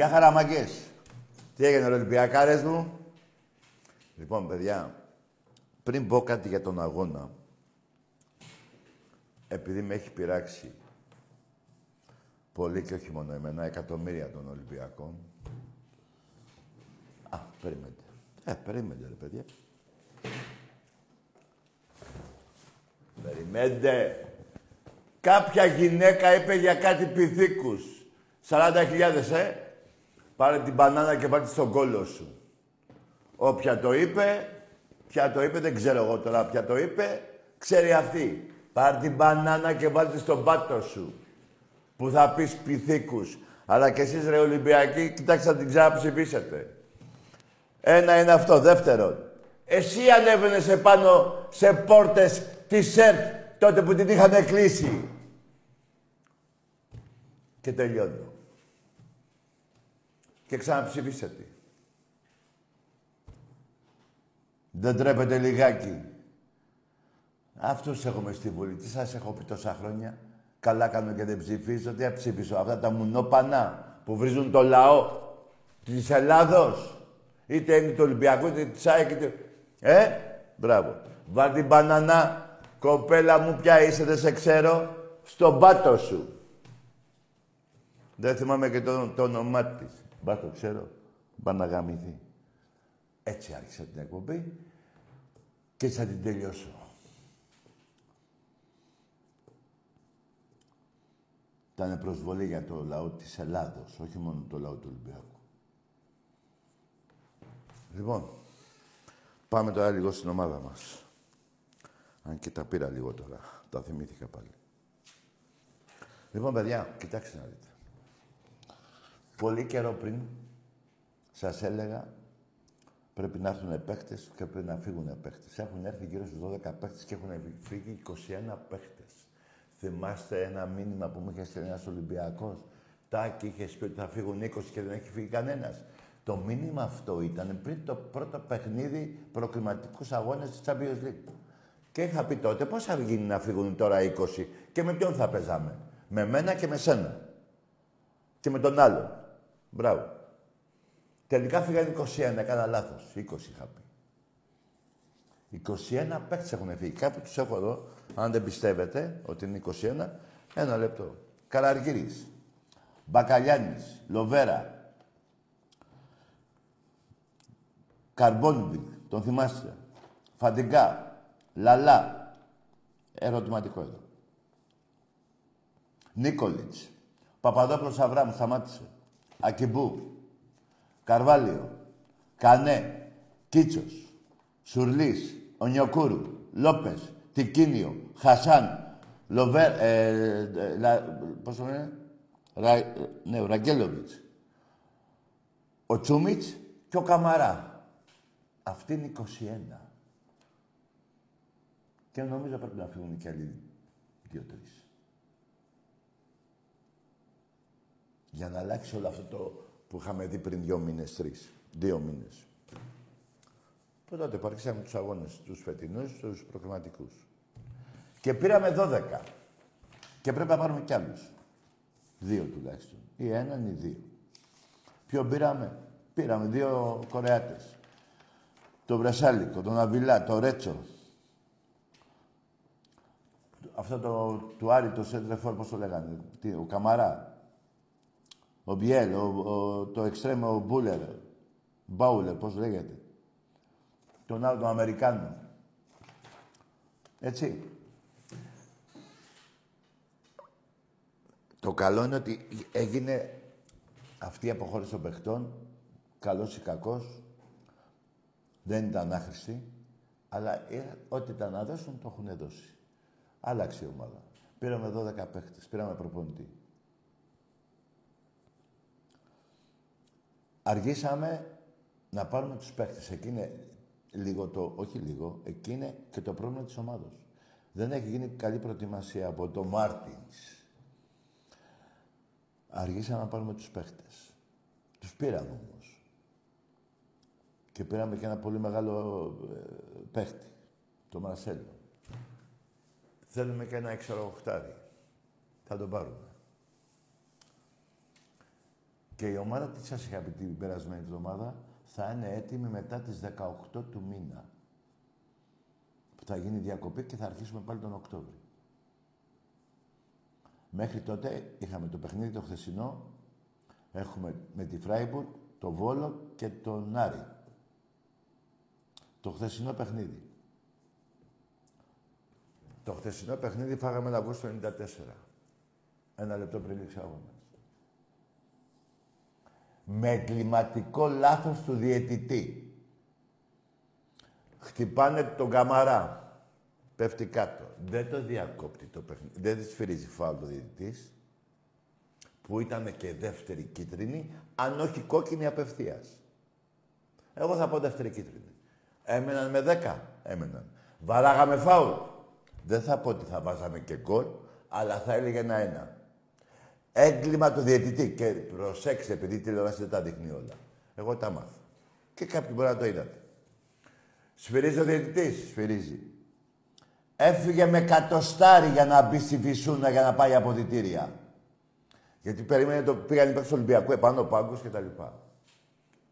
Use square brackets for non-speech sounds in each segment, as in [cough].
Γεια χαραμαγκές. Τι έγινε, ρε Ολυμπιακάρες μου; Λοιπόν, παιδιά, πριν πω κάτι για τον αγώνα, επειδή με έχει πειράξει πολύ και όχι μόνο εμένα, εκατομμύρια των Ολυμπιακών. Α, περίμενε. Ε, περίμενε, ρε παιδιά. Περιμένετε. Κάποια γυναίκα είπε για κάτι πυθίκους. 40.000, ε. Πάρε την μπανάνα και βάλτε στον κόλλο σου. Όποια το είπε, ποια το είπε, δεν ξέρω εγώ τώρα ποια το είπε, ξέρει αυτή. Πάρε την μπανάνα και βάλτε στον πάτο σου. Που θα πεις πυθίκους. Αλλά κι εσείς ρε Ολυμπιακοί, κοιτάξτε να την ξαναψηφίσετε. Ένα είναι αυτό. Δεύτερον, εσύ ανέβαινες επάνω σε πόρτες τη ΣΕΡΤ τότε που την είχαν κλείσει. Και τελειώνω. Και ξαναψηφίσετε. Δεν τρέπετε λιγάκι. Αυτούς έχουμε στη Βουλή. Τι σας έχω πει τόσα χρόνια. Καλά κάνω και δεν ψηφίζω. Τι θα ψηφίσω. Αυτά τα μουνόπανα που βρίζουν το λαό της Ελλάδος. Είτε είναι του Ολυμπιακού, είτε της ΑΕΚ, είτε... Ε, μπράβο. Βάλ την μπανανά, κοπέλα μου, ποια είσαι, δεν σε ξέρω, στον πάτο σου. Δεν θυμάμαι και το, το όνομά της. Μπα το ξέρω. Μπα να γαμηθεί. Έτσι άρχισα την εκπομπή και έτσι θα την τελειώσω. Ήταν προσβολή για το λαό της Ελλάδος, όχι μόνο το λαό του Ολυμπιακού. Λοιπόν, πάμε τώρα λίγο στην ομάδα μας. Αν και τα πήρα λίγο τώρα. Τα θυμήθηκα πάλι. Λοιπόν, παιδιά, κοιτάξτε να δείτε. Πολύ καιρό πριν σας έλεγα πρέπει να έρθουν παίχτε και πρέπει να φύγουν παίχτε. Έχουν έρθει γύρω στους 12 παίχτε και έχουν φύγει 21 παίχτε. Θυμάστε ένα μήνυμα που μου είχε στείλει ένας Ολυμπιακός. Τάκη είχες πει ότι θα φύγουν 20 και δεν έχει φύγει κανένας. Το μήνυμα αυτό ήταν πριν το πρώτο παιχνίδι προκριματικούς αγώνες της Champions League. Και είχα πει τότε πώς θα γίνει να φύγουν τώρα 20 και με ποιον θα παίζαμε. Με μένα και με σένα. Και με τον άλλο. Μπράβο. Τελικά φύγανε 21, έκανα λάθος. 20 είχα πει. 21 παίχτε έχουν φύγει. Κάπου τους έχω εδώ, αν δεν πιστεύετε ότι είναι 21, ένα λεπτό. Καραργύρης, Μπακαλιάνης, Λοβέρα, Καρμπόνιβικ, τον θυμάστε, Φαντιγκά, Λαλά, ερωτηματικό εδώ. Νίκολιτς, Παπαδόπουλος Αβράμου, σταμάτησε. Ακιμπού, Καρβάλιο, Κανέ, Κίτσος, Σουρλής, Ονιοκούρου, Λόπες, Τικίνιο, Χασάν, Λοβέρ, ε, ε, λα, πώς το λένε, Ρα, ε, ναι, ο Ραγκέλοβιτς, ο Τσούμιτς και ο Καμαρά. Αυτή είναι 21. Και νομίζω πρέπει να φύγουν και άλλοι δύο-τρεις. Για να αλλάξει όλο αυτό το που είχαμε δει πριν δύο μήνες, τρεις. Δύο μήνες. Τότε παρξαμε τους αγώνες, τους φετινούς, τους προκριματικούς. Και πήραμε 12. Και πρέπει να πάρουμε κι άλλους. Δύο τουλάχιστον. Ή έναν ή δύο. Ποιο πήραμε; Πήραμε δύο Κορεάτες. Το Βρεσάλικο, τον Αβιλά, το Ρέτσο. Αυτό το, του Άρη, το Σέντρεφόρ, πώς το λέγανε. Τι, ο Καμαρά. Ο Μπιέλ, ο, το εξτρέμο, ο Μπούλερ. Μπάουλερ, πώς λέγεται. Τον άλλο, τον Αμερικάνο. Έτσι. Το καλό είναι ότι έγινε αυτή η αποχώρηση των παιχτών, καλός ή κακός, δεν ήταν άχρηστη, αλλά ό,τι ήταν να δώσουν, το έχουν δώσει. Άλλαξε η ομάδα. Πήραμε 12 παίχτες, πήραμε προπονητή. Αργήσαμε να πάρουμε τους παίχτες. Εκεί είναι λίγο το, όχι λίγο, εκεί είναι και το πρόβλημα της ομάδας. Δεν έχει γίνει καλή προετοιμασία από το Μάρτινς. Αργήσαμε να πάρουμε τους παίχτες. Τους πήραμε όμως. Και πήραμε και ένα πολύ μεγάλο ε, παίχτη, το Μαρσέλο. Θέλουμε και ένα εξαροχτάρι. Θα τον πάρουμε. Και η ομάδα, τι σας είχα πει την περασμένη εβδομάδα, θα είναι έτοιμη μετά τις 18 του μήνα. Που θα γίνει διακοπή και θα αρχίσουμε πάλι τον Οκτώβριο. Μέχρι τότε είχαμε το παιχνίδι το χθεσινό, έχουμε με τη Φράιμπουργκ, το Βόλο και τον Άρη. Το χθεσινό παιχνίδι. Το χθεσινό παιχνίδι φάγαμε ένα γκολ στο 94. Ένα λεπτό πριν λήξει Με εγκληματικό λάθος του διαιτητή. Χτυπάνε τον Καμαρά. Πέφτει κάτω. Δεν το διακόπτει το παιχνίδι. Δεν της σφυρίζει φάουλ το διαιτητής. Που ήταν και δεύτερη κίτρινη, αν όχι κόκκινη απευθείας. Εγώ θα πω δεύτερη κίτρινη. Έμεναν με 10. Έμεναν. Βαράγαμε φάουλ. Δεν θα πω ότι θα βάζαμε και γκολ, αλλά θα έλεγε ένα-ένα. Έγκλημα του διαιτητή. Και προσέξτε, επειδή η τηλεόραση δεν τα δείχνει όλα. Εγώ τα μάθα. Και κάποιοι μπορεί να το είδατε. Σφυρίζει ο διαιτητής. Σφυρίζει. Έφυγε με κατοστάρι για να μπει στη Φυσούνα για να πάει αποδητήρια. Γιατί περίμενε το πήγαν υπέρ του Ολυμπιακού επάνω ο πάγκο κτλ.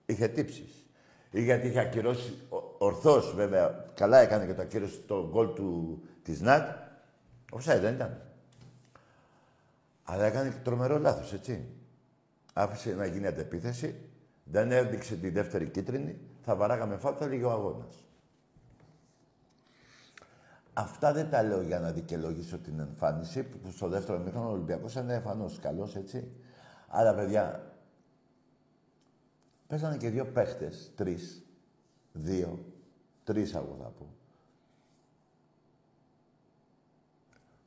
Είχε τύψεις. Ή γιατί είχε ακυρώσει ορθώς βέβαια. Καλά έκανε και το ακύρωσε το γκολ του της ΝΑΤ. Offside δεν ήταν. Αλλά έκανε και τρομερό λάθος, έτσι. Άφησε να γίνει αντεπίθεση. Δεν έδειξε τη δεύτερη κίτρινη. Θα βαράγαμε φάτα λίγο αγώνας. Αυτά δεν τα λέω για να δικαιολογήσω την εμφάνιση, που στο δεύτερο μήχρονο ο Ολυμπιακός είναι εμφανώς καλός, έτσι. Αλλά, παιδιά, παίζανε και δύο παίχτες, τρεις, δύο, τρεις εγώ θα πω,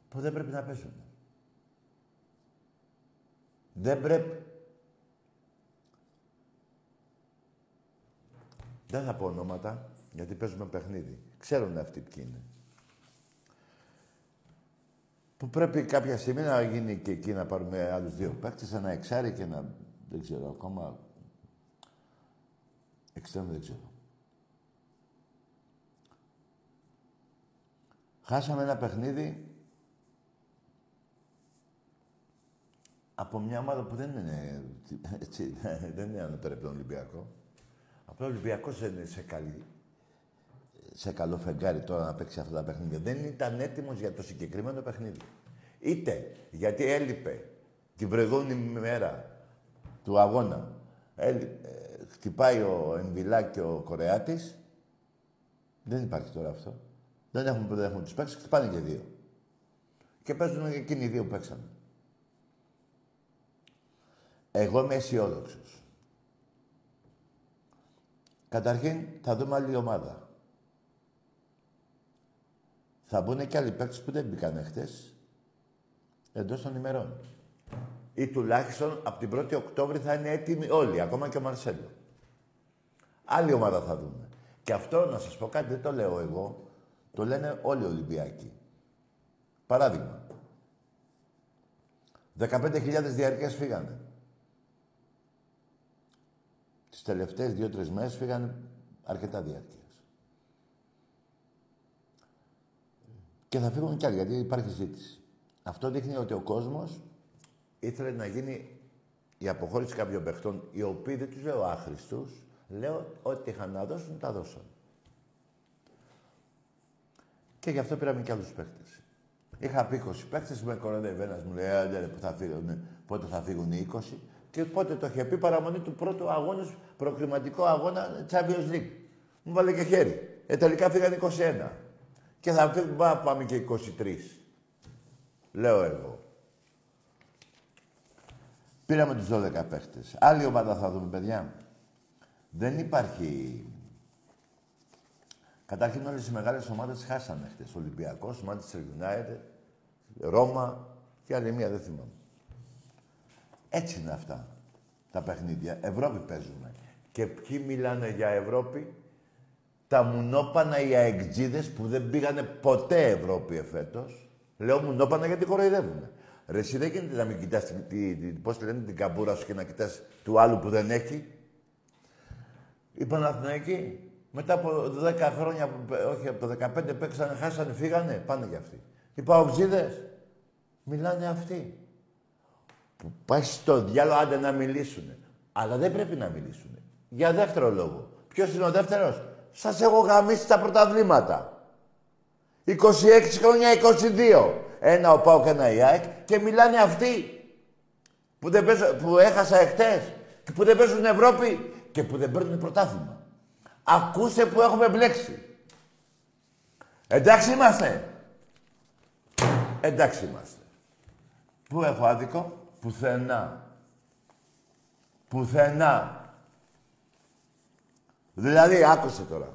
που δεν πρέπει να παίζουν. Δεν πρέπει. Δεν θα πω ονόματα, γιατί παίζουμε παιχνίδι. Ξέρουν αυτοί ποιοι είναι που πρέπει κάποια στιγμή να γίνει και εκεί να πάρουμε άλλους δύο παίκτες, ένα εξάρι και ένα, δεν ξέρω, ακόμα εξτρέμ δεν ξέρω. Χάσαμε ένα παιχνίδι από μια ομάδα που δεν είναι, έτσι, [laughs] δεν είναι ανώτερη από τον Ολυμπιακό. Απλά ο Ολυμπιακός δεν είναι σε καλή σε καλό φεγγάρι τώρα να παίξει αυτά τα παιχνίδια. Δεν ήταν έτοιμος για το συγκεκριμένο παιχνίδι. Είτε γιατί έλειπε την προηγούμενη μέρα του αγώνα. Ε, χτυπάει ο Εμβιλά και ο Κορεάτης. Δεν υπάρχει τώρα αυτό. Δεν έχουν, δεν έχουν τους παίξει, χτυπάνε και δύο. Και παίζουν και εκείνοι οι δύο που παίξανε. Εγώ είμαι αισιόδοξος. Καταρχήν θα δούμε άλλη ομάδα. Θα μπουν και άλλοι παίκτες που δεν μπήκαν χτε εντός των ημερών. Ή τουλάχιστον από την 1η Οκτώβρη θα είναι έτοιμοι όλοι, ακόμα και ο Μαρσέλο. Άλλη ομάδα θα δούμε. Και αυτό να σας πω κάτι, δεν το λέω εγώ. Το λένε όλοι οι Ολυμπιακοί. Παράδειγμα. 15.000 διαρκές φύγανε. Τις τελευταίες δύο-τρεις μέρες φύγανε αρκετά διαρκές. Και θα φύγουν κι άλλοι, γιατί υπάρχει ζήτηση. Αυτό δείχνει ότι ο κόσμος ήθελε να γίνει η αποχώρηση κάποιων παιχτών, οι οποίοι δεν τους λέω άχρηστους, λέω ότι είχαν να δώσουν, τα δώσαν. Και γι' αυτό πήραμε κι άλλους παίχτες. Είχα πει 20 παίχτες, με κοροϊδεύει ένας, μου λέει, άντε που θα φύγουν, πότε θα φύγουν οι 20. Και πότε το είχε πει παραμονή του πρώτου αγώνα, προκριματικό αγώνα Champions League. Μου βάλε και χέρι. Ε, τελικά φύγαν 21. Και θα φύγουν, πάμε και 23. Λέω εγώ. Πήραμε τους 12 παίχτες. Άλλη ομάδα θα δούμε, παιδιά. Δεν υπάρχει... Καταρχήν όλες οι μεγάλες ομάδες χάσανε χτες. Ολυμπιακός, Manchester United, Ρώμα και άλλη μία, δεν θυμάμαι. Έτσι είναι αυτά τα παιχνίδια. Ευρώπη παίζουμε. Και ποιοι μιλάνε για Ευρώπη, τα μουνόπανα οι αεξίδες που δεν πήγανε ποτέ Ευρώπη εφέτος. Λέω μουνόπανα γιατί κοροϊδεύουμε. Ρε εσύ δεν γίνεται να μην κοιτάς τη, τη, τη, πώς λένε, την καμπούρα σου και να κοιτάς του άλλου που δεν έχει. Οι Παναθηναϊκοί μετά από 10 χρόνια, όχι από το 15 παίξανε, χάσανε, φύγανε, πάνε για αυτοί. Οι Παοξίδες, μιλάνε αυτοί. Που πάει στο διάλογο, άντε να μιλήσουν. Αλλά δεν πρέπει να μιλήσουν. Για δεύτερο λόγο. Ποιος είναι ο δεύτερος, Σας έχω γαμίσει τα πρωταβλήματα. 26 χρόνια, 22. Ένα ο Πάο και ένα η ΑΕΚ και μιλάνε αυτοί που, δεν που έχασα εχθές και που δεν παίζουν Ευρώπη και που δεν παίρνουν πρωτάθλημα. Ακούσε που έχουμε μπλέξει. Εντάξει είμαστε. Εντάξει είμαστε. Πού έχω άδικο; Πουθενά. Πουθενά. Δηλαδή, άκουσε τώρα.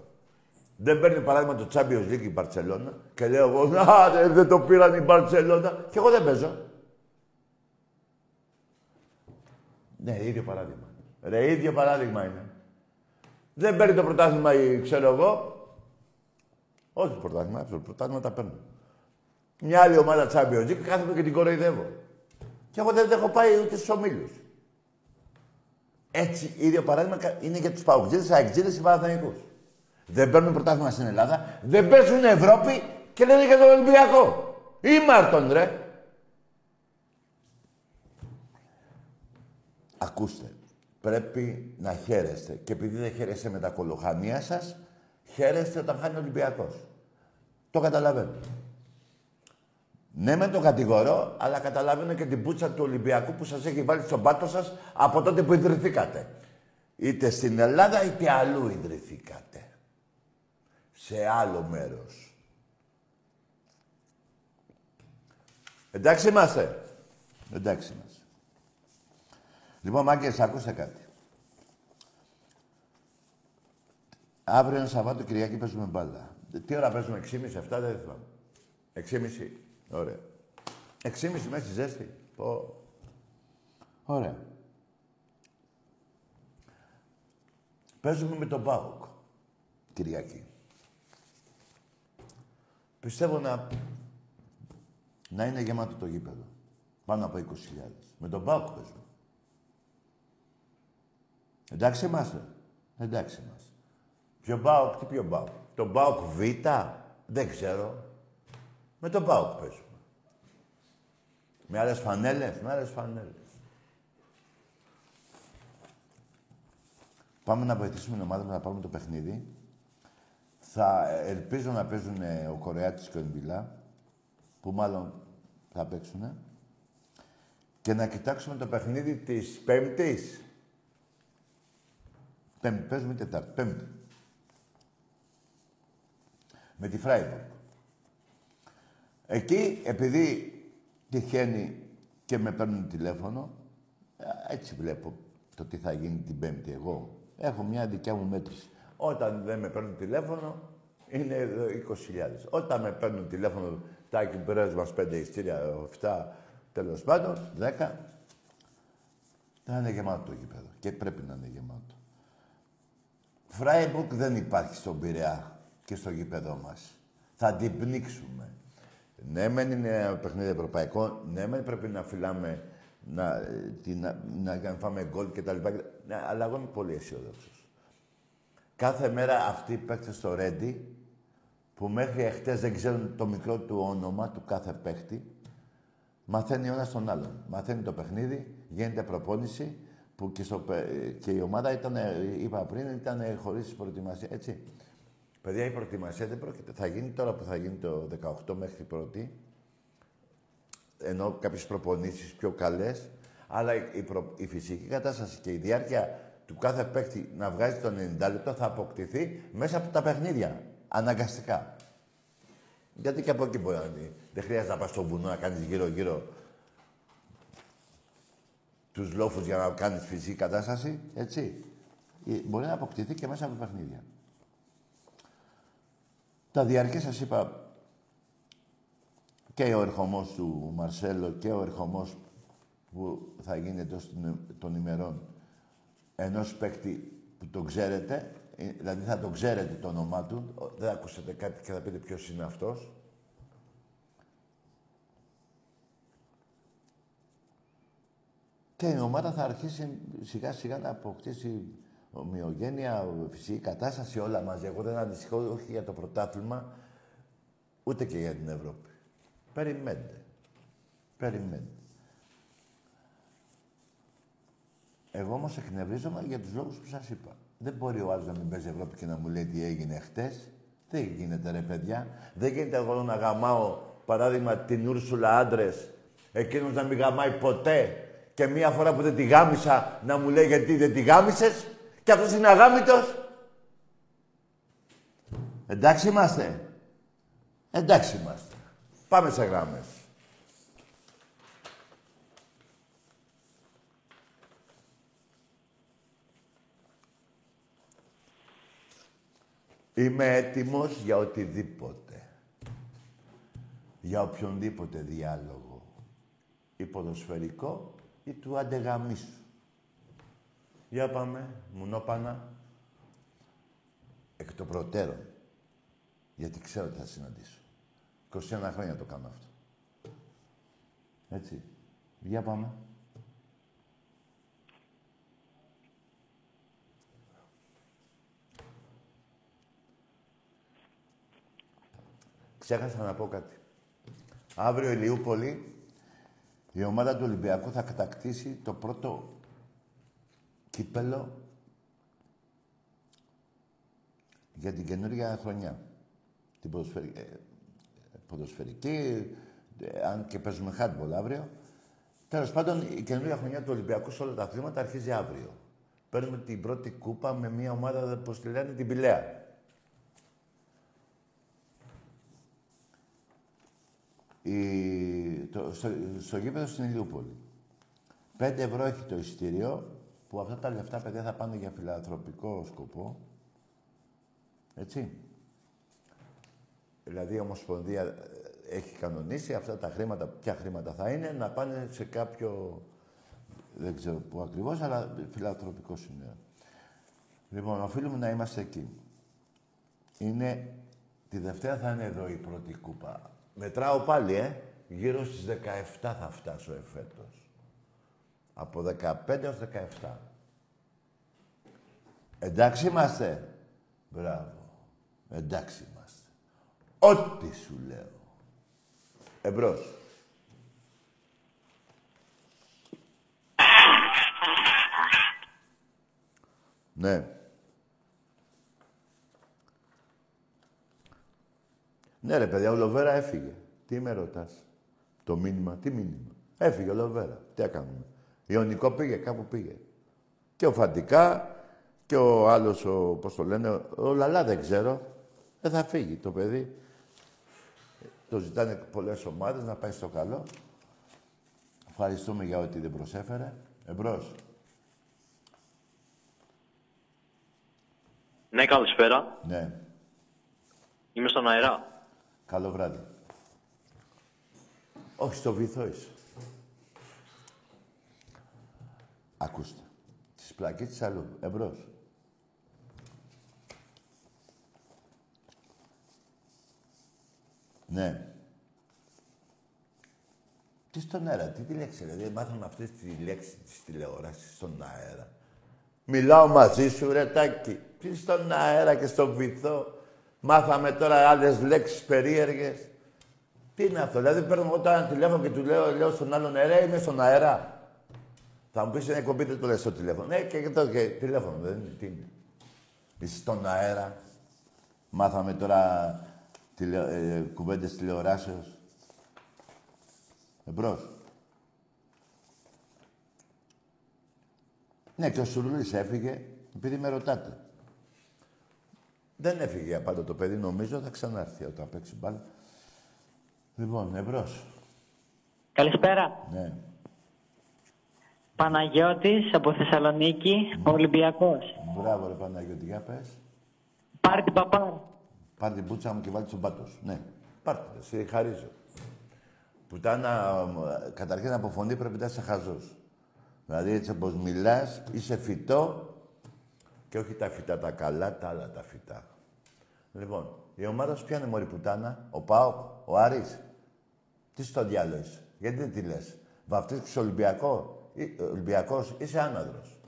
Δεν παίρνει παράδειγμα το Champions League η Μπαρτσελώνα και λέω εγώ, Α, δεν το πήραν η Μπαρτσελώνα και εγώ δεν παίζω. Ναι, ίδιο παράδειγμα. Ρε, ίδιο παράδειγμα είναι. Δεν παίρνει το πρωτάθλημα ή ξέρω εγώ. Όχι το πρωτάθλημα, το πρωτάθλημα τα παίρνω. Μια άλλη ομάδα Champions League κάθομαι και την κοροϊδεύω. Και εγώ δεν έχω πάει ούτε στους ομίλους. Έτσι, ίδιο παράδειγμα είναι για τους παουτζίδε, αεξίδε και Παναθανικού. Δεν παίρνουν πρωτάθλημα στην Ελλάδα, δεν παίζουν Ευρώπη και λένε για τον Ολυμπιακό. Ή Μάρτον, ρε. Ακούστε, πρέπει να χαίρεστε. Και επειδή δεν χαίρεστε με τα κολοχανία σας, χαίρεστε όταν χάνει ο Ολυμπιακός. Το καταλαβαίνω. Ναι, με τον κατηγορώ, αλλά καταλαβαίνω και την πούτσα του Ολυμπιακού που σας έχει βάλει στον πάτο σας από τότε που ιδρυθήκατε. Είτε στην Ελλάδα είτε αλλού ιδρυθήκατε. Σε άλλο μέρος. Εντάξει είμαστε. Εντάξει είμαστε. Λοιπόν, μάγκες, ακούστε κάτι. Αύριο είναι Σαββάτο, Κυριακή παίζουμε μπάλα. Τι ώρα παίζουμε, 6.30, 7, δεν θυμάμαι. 6.30. Ωραία. 6.30 μέσα στη ζέστη. Πω. Ωραία. Παίζουμε με τον Πάοκ. Κυριακή. Πιστεύω να, να είναι γεμάτο το γήπεδο. Πάνω από 20.000. Με τον Πάοκ παίζουμε. Εντάξει είμαστε. Εντάξει είμαστε. Ποιο Πάοκ, τι ποιο Πάοκ. Το Πάοκ Β, δεν ξέρω. Με τον Πάοκ παίζουμε. Με άλλες φανέλες, με άλλες φανέλες. Πάμε να βοηθήσουμε την ομάδα να πάρουμε το παιχνίδι. Θα ελπίζω να παίζουν ο Κορεάτης και ο Εμβιλά, που μάλλον θα παίξουν. Και να κοιτάξουμε το παιχνίδι της Πέμπτης. Πέμπτη, παίζουμε Τετάρτη, Πέμπτη. Με τη Φράιμπουργκ. Εκεί, επειδή τυχαίνει και με παίρνουν τηλέφωνο, έτσι βλέπω το τι θα γίνει την Πέμπτη εγώ. Έχω μια δικιά μου μέτρηση. Όταν δεν με παίρνουν τηλέφωνο, είναι 20.000. Όταν με παίρνουν τηλέφωνο, τάκι πέρας μας πέντε ιστήρια, 7, τέλος πάντων, 10, θα είναι γεμάτο το γήπεδο. Και πρέπει να είναι γεμάτο. Φράιμπουργκ δεν υπάρχει στον Πειραιά και στο γήπεδό μας. Θα την πνίξουμε. Ναι, μεν είναι παιχνίδι ευρωπαϊκό. Ναι, μεν πρέπει να φυλάμε, να, να, να, να φάμε γκολ κτλ. Ναι, αλλά εγώ είμαι πολύ αισιόδοξος. Κάθε μέρα αυτοί οι παίκτες στο Ρέντι, που μέχρι εχθές δεν ξέρουν το μικρό του όνομα του κάθε παίκτη, μαθαίνει ο ένας τον άλλον. Μαθαίνει το παιχνίδι, γίνεται προπόνηση, που και, στο, και η ομάδα ήταν, είπα πριν, ήταν χωρίς προετοιμασία, έτσι. Παιδιά, η προετοιμασία δεν πρόκειται. Θα γίνει τώρα που θα γίνει το 18 μέχρι πρώτη, ενώ κάποιες προπονήσεις πιο καλές, αλλά η, η φυσική κατάσταση και η διάρκεια του κάθε παίκτη να βγάζει το 90 λεπτό θα αποκτηθεί μέσα από τα παιχνίδια. Αναγκαστικά. Γιατί και από εκεί μπορεί να είναι. Δεν χρειάζεται να πας στο βουνό να κάνεις γύρω-γύρω τους λόφους για να κάνεις φυσική κατάσταση, έτσι. Ε, μπορεί να αποκτηθεί και μέσα από παιχνίδια. Τα διαρκή σας είπα και ο ερχομός του Μαρσέλο και ο ερχομός που θα γίνει εντός των ημερών ενός παίκτη που τον ξέρετε, ε, δηλαδή θα τον ξέρετε το όνομά του, δεν ακούσετε κάτι και θα πείτε ποιος είναι αυτός. Και η ομάδα θα αρχίσει σιγά σιγά να αποκτήσει ομοιογένεια, φυσική κατάσταση, όλα μαζί. Εγώ δεν ανησυχώ όχι για το πρωτάθλημα, ούτε και για την Ευρώπη. Περιμένετε. Περιμένετε. Εγώ όμως εκνευρίζομαι για τους λόγους που σας είπα. Δεν μπορεί ο άλλος να μην παίζει Ευρώπη και να μου λέει τι έγινε χτες. Δεν γίνεται ρε παιδιά. Δεν γίνεται εγώ να γαμάω παράδειγμα την Ούρσουλα άντρες, εκείνος να μην γαμάει ποτέ και μία φορά που δεν τη γάμισα να μου λέει γιατί δεν τη γάμισες και αυτός είναι αγάμητο. Εντάξει είμαστε. Εντάξει είμαστε. Πάμε σε γράμμες. Είμαι έτοιμος για οτιδήποτε. Για οποιονδήποτε διάλογο. Ή ποδοσφαιρικό ή του αντεγαμίσου. Για πάμε, μουνόπανα. Εκ των προτέρων. Γιατί ξέρω τι θα συναντήσω. 21 χρόνια το κάνω αυτό. Έτσι. Για πάμε. Ξέχασα να πω κάτι. Αύριο η Λιούπολη, η ομάδα του Ολυμπιακού θα κατακτήσει το πρώτο κύπελο για την καινούργια χρονιά. Την ποδοσφαιρική, ε, ποδοσφαιρική ε, αν και παίζουμε hardball αύριο. Τέλος πάντων, η καινούργια χρονιά του Ολυμπιακού σε όλα τα αθλήματα αρχίζει αύριο. Παίρνουμε την πρώτη κούπα με μια ομάδα, που τη λένε, την Πηλαία. η, το, στο, στο γήπεδο στην Ηλιούπολη. 5 ευρώ έχει το εισιτήριο, που αυτά τα λεφτά, παιδιά, θα πάνε για φιλανθρωπικό σκοπό. Έτσι. Δηλαδή, η Ομοσπονδία ε, έχει κανονίσει αυτά τα χρήματα, ποια χρήματα θα είναι, να πάνε σε κάποιο, δεν ξέρω πού ακριβώς, αλλά φιλανθρωπικό σημείο. Λοιπόν, οφείλουμε να είμαστε εκεί. Είναι, τη Δευτέρα θα είναι εδώ η πρώτη κούπα. Μετράω πάλι, ε. Γύρω στις 17 θα φτάσω εφέτος. Από 15 έως 17. Εντάξει είμαστε. Μπράβο. Εντάξει είμαστε. Ό,τι σου λέω. Εμπρός. Ναι. Ναι, ρε παιδιά, ο Λοβέρα έφυγε. Τι με ρωτάς; Το μήνυμα, τι μήνυμα; Έφυγε ο Λοβέρα. Τι έκαναμε. Ιωνικό πήγε, κάπου πήγε. Και ο Φαντικά και ο άλλος, ο, πώς το λένε, ο Λαλά δεν ξέρω. Δεν θα φύγει το παιδί. Το ζητάνε πολλές ομάδες να πάει στο καλό. Ευχαριστούμε για ό,τι δεν προσέφερε. Εμπρός. Ναι, καλησπέρα. Ναι. Είμαι στον αερά. Καλό βράδυ. Όχι, στο βυθό είσαι. Ακούστε. Τις πλακίτες αλλού. Εμπρός. Ναι. Τι στον αέρα, τι τη λέξη, δηλαδή μάθαμε αυτή τη λέξη της τηλεόρασης στον αέρα. Μιλάω μαζί σου, ρε Τάκη. Τι στον αέρα και στον βυθό. Μάθαμε τώρα άλλες λέξεις περίεργες. Τι είναι αυτό, δηλαδή παίρνω εγώ τώρα ένα τηλέφωνο και του λέω, λέω στον άλλον, ρε, είμαι στον αέρα. Θα μου πεις, είναι εκπομπή, δεν το λες στο τηλέφωνο. Ναι, και, και το και, τηλέφωνο, δεν είναι, τι είναι. Είσαι στον αέρα. Μάθαμε τώρα τηλε, ε, κουβέντες τηλεοράσεως. Εμπρός. Ναι, και ο Σουρλής έφυγε, επειδή με ρωτάτε. Δεν έφυγε για πάντα το παιδί, νομίζω, θα ξανάρθει όταν παίξει μπάλα. Λοιπόν, εμπρός. Καλησπέρα. Ναι. Παναγιώτης από Θεσσαλονίκη, Ολυμπιακός. Μπράβο, ρε Παναγιώτη, για πες. Πάρε την παπάρ. Πάρ' την πούτσα μου και βάλει τον πάτος σου. Ναι. Πάρ' την, σε χαρίζω. Πουτάνα, ε, καταρχήν από φωνή πρέπει να είσαι χαζός. Δηλαδή έτσι όπως μιλάς, είσαι φυτό και όχι τα φυτά τα καλά, τα άλλα τα φυτά. Λοιπόν, η ομάδα σου ποια μωρή πουτάνα, ο Πάοκ, ο Άρης; Τι στο διάλογο είσαι, γιατί δεν τη λες; Βαφτίσκεις Ολυμπιακό, Ή- Ολυμπιακός, είσαι άναδρος.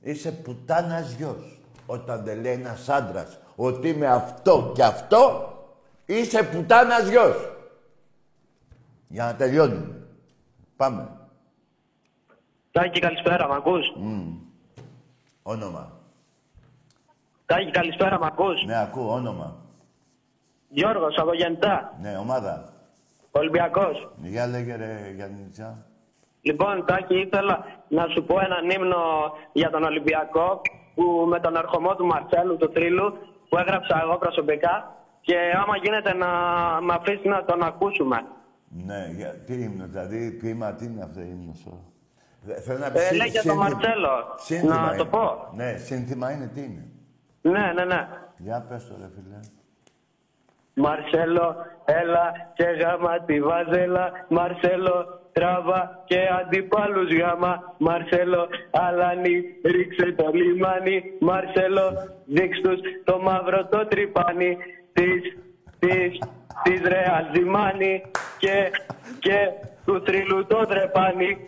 Είσαι πουτάνας γιος. Όταν δεν λέει ένας άντρας ότι είμαι αυτό και αυτό, είσαι πουτάνας γιος. Για να τελειώνουμε. Πάμε. Τάκη, καλησπέρα, μ' ακούς; Όνομα. Τάκη, καλησπέρα, μ' ακούς; Ναι, ακούω, όνομα. Γιώργος, από Γεννητά. Ναι, ομάδα. Ολυμπιακός. Για λέγε ρε Γιάννητσα. Λοιπόν, Τάκη, ήθελα να σου πω έναν ύμνο για τον Ολυμπιακό που με τον ερχομό του Μαρτσέλου, του Τρίλου, που έγραψα εγώ προσωπικά και άμα γίνεται να με αφήσεις να τον ακούσουμε. Ναι, για, τι ύμνο, δηλαδή ποίημα, τι είναι αυτό ύμνος. ο; Δε- Θέλω να πεις Ε, σύ- λέει για τον σύνθημα- Μαρτσέλο. σύνθημα Να το είναι. πω. Ναι, σύνθημα είναι, τι είναι; Ναι, ναι, ναι. Για πες το ρε φίλε. Μαρσέλο, έλα και γάμα τη βάζελα. Μαρσέλο, τράβα και αντιπάλους γάμα. Μαρσέλο, αλάνι, ρίξε το λιμάνι. Μαρσέλο, δείξ' τους το μαύρο το τρυπάνι. Της, της, της ρε αλζιμάνι και, και του τρίλου το τρεπάνι.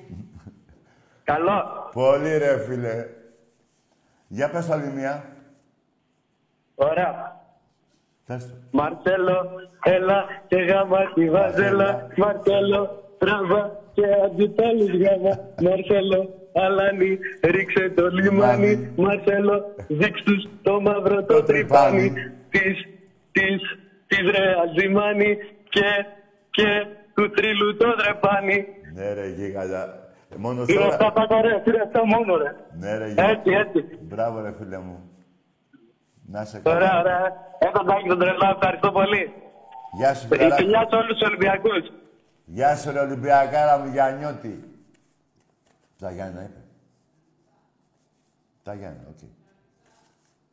Καλό. Πολύ ρε φίλε. Για πες άλλη μία. Ωραία. Πες το. Μαρσέλο, έλα και γάμα τη βάζελα. Μαρσέλο, τράβα και αντιπάλους γάμα. Μαρσέλο, αλάνι, ρίξε το λιμάνι. Λιμάνι. Μαρσέλο, δείξ' τους το μαύρο το Το τρυπάνι. τρυπάνι. Της, της, της ρε αζημάνι και, και του τρίλου το δρεπάνι. Ναι ρε γίγαντα. Ε, Μόνο Πήρε τώρα... αυτά πάντα ρε, πήρε αυτά μόνο ρε. Ναι ρε γίγαντα. Έτσι, έτσι. Μπράβο ρε φίλε μου. Να σε καλά. Ωραία, ωραία. Έχω τάκι τον τρελά, ευχαριστώ πολύ. Γεια σου Η φιλαράκι. φιλιά σε όλους τους Ολυμπιακούς. Γεια σου ρε Ολυμπιακάρα μου Γιαννιώτη. Τα Γιάννα είπε. Τα Γιάννα, οκ.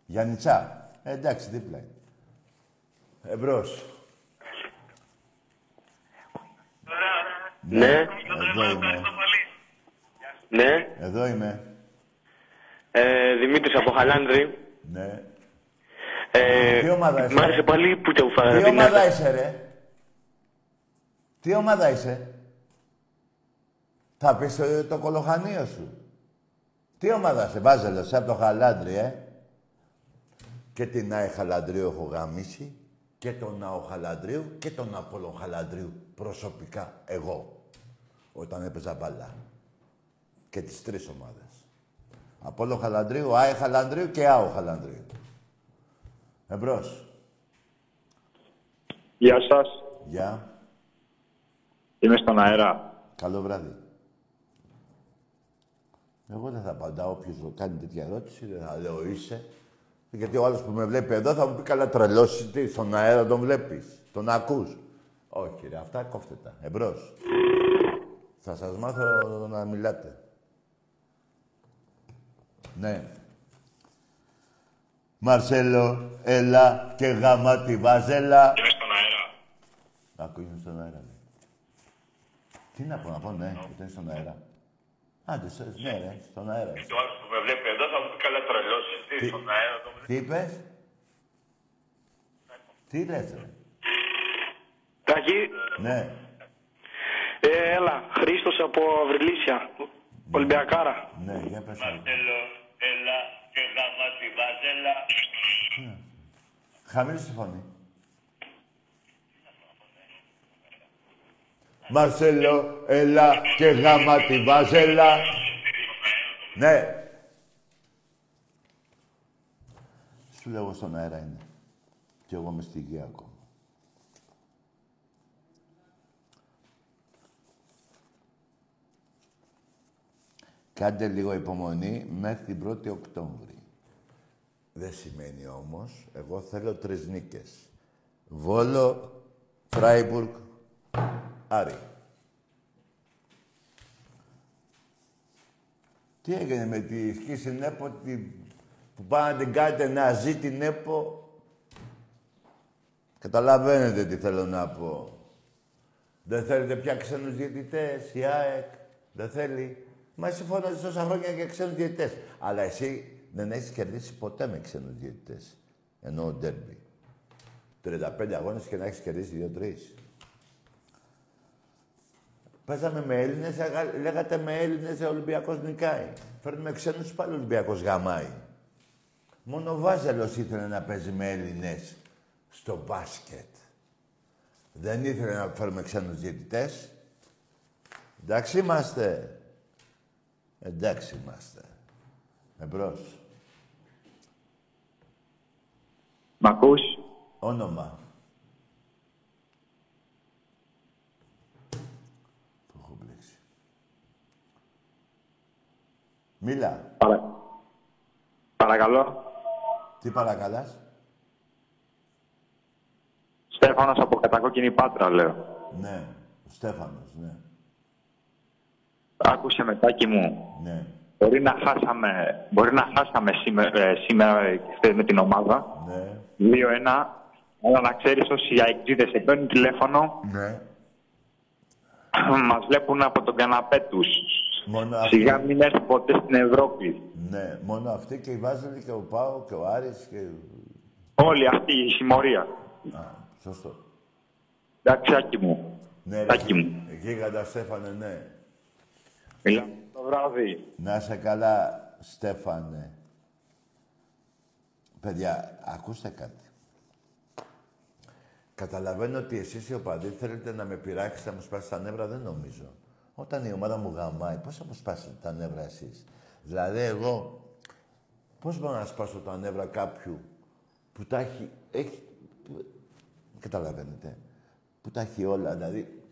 Γιαννιτσά. Ε, εντάξει, δίπλα είναι. Εμπρός. Ναι. Εδώ είμαι. Ναι. Εδώ είμαι. Ε, Δημήτρης από Χαλάνδρη. Ναι. Ε, Τι ομάδα είσαι, Μ' άρεσε ρε; πολύ που το φάγατε. Τι ομάδα είσαι, ρε; Τι ομάδα είσαι; Θα πεις το, το κολοχανίο σου. Τι ομάδα είσαι, Βάζελος, από το Χαλάντρι, ε. Και την ΑΕ Χαλαντρίου έχω γαμίσει και τον ΑΟ Χαλαντρίου και τον Απόλλων Χαλαντρίου προσωπικά εγώ όταν έπαιζα μπάλα. Και τις τρεις ομάδες. Απόλλων Χαλαντρίου, ΑΕ Χαλαντρίου και ΑΟ Χαλαντρίου. Εμπρός. Γεια σας. Γεια. Είμαι στον αέρα. Καλό βράδυ. Εγώ δεν θα απαντάω όποιος μου κάνει τέτοια ερώτηση, δεν θα λέω είσαι. Γιατί ο άλλος που με βλέπει εδώ θα μου πει καλά τρελός, τι, στον αέρα τον βλέπεις, τον ακούς. Όχι ρε, αυτά κόφτε τα. Εμπρός. Θα σας μάθω να μιλάτε. Ναι. Μαρσέλο, έλα και γάμα τη βάζελα. Είμαι στον αέρα. Ακούει είναι στον αέρα. ναι. Τι να πω, να πω, ναι, ότι είναι στον αέρα. Άντε, σε, ναι, ρε, στον αέρα. είσαι. Το άλλο που με βλέπει εδώ θα μου πει καλά τρελός. Τι- Τι στον αέρα το βλέπει. Τι είπες; Τι λες, ρε; Τάκη, Ναι. ε, έλα, Χρήστος από Αυριλίσια, Ολυμπιακάρα. Ναι, για πες. Μαρσέλο, έλα και γάμα τη βάζελα. Χαμήλωσε τη φωνή. Μαρσέλο, έλα και γάμα τη βάζελα. Ναι. Σου λέω στον αέρα είναι. Και εγώ είμαι στη γη ακόμα. Κάντε λίγο υπομονή μέχρι την 1η Οκτώβρη. Δεν σημαίνει όμως, εγώ θέλω τρεις νίκες. Βόλο, Φράιμπουργκ, Άρη. Τι έγινε με τη σκήση ΝΕΠΟ, τη... που πάνε να την κάνετε να ζει την ΝΕΠΟ. Καταλαβαίνετε τι θέλω να πω. Δεν θέλετε πια ξένους διαιτητές, η ΑΕΚ. Δεν θέλει. Μα εσύ φώναζες τόσα χρόνια για ξένους διαιτητές. Αλλά εσύ δεν έχεις κερδίσει ποτέ με ξένους διαιτητές. Ενώ ο ντέρμπι. 35 αγώνες και να έχεις κερδίσει 2-3. Παίζαμε με Έλληνες, αγα- λέγατε με Έλληνες ο Ολυμπιακός νικάει. Φέρνουμε ξένους πάλι ο Ολυμπιακός γαμάει. Μόνο ο Βάζελος ήθελε να παίζει με Έλληνες στο μπάσκετ. Δεν ήθελε να φέρουμε ξένους διαιτητές. Εντάξει είμαστε. Εντάξει είμαστε. Εμπρός. Μ' ακούς; Όνομα. Που έχω μπλέξει. Μίλα. Παρα... Παρακαλώ. Τι παρακαλάς; Στέφανος από Κατακόκκινη Πάτρα, λέω. Ναι. Ο Στέφανος, ναι. Άκουσε μετάκι μου. Ναι. Μπορεί να χάσαμε, μπορεί να χάσαμε σήμερα, ε, σήμερα και χθες με την ομάδα. Ναι. 2-1. Αλλά να ξέρεις όσοι αεξίδες σε παίρνουν τηλέφωνο, Ναι. [clears throat] μας βλέπουν από τον καναπέ τους. Μόνο αυτή. Σιγά μην έρθει ποτέ στην Ευρώπη. Ναι. Μόνο αυτή και η Βάζελη και ο Πάο και ο Άρης και... Όλη αυτή η συμμορία. Α, σωστό. Εντάξει, Άκη μου. Ναι, ρε, Τάκη μου. Γίγαντα Στέφανε, ναι. Μιλάμε το βράδυ. Να σε καλά, Στέφανε. Παιδιά, ακούστε κάτι. Καταλαβαίνω ότι εσείς οι οπαδοί θέλετε να με πειράξετε, να μου σπάσετε τα νεύρα, δεν νομίζω. Όταν η ομάδα μου γαμάει, πώς θα μου σπάσετε τα νεύρα εσείς; Δηλαδή, εγώ, πώς μπορώ να σπάσω τα νεύρα κάποιου που τα έχει... έχει που- καταλαβαίνετε. Που τα έχει όλα, δηλαδή,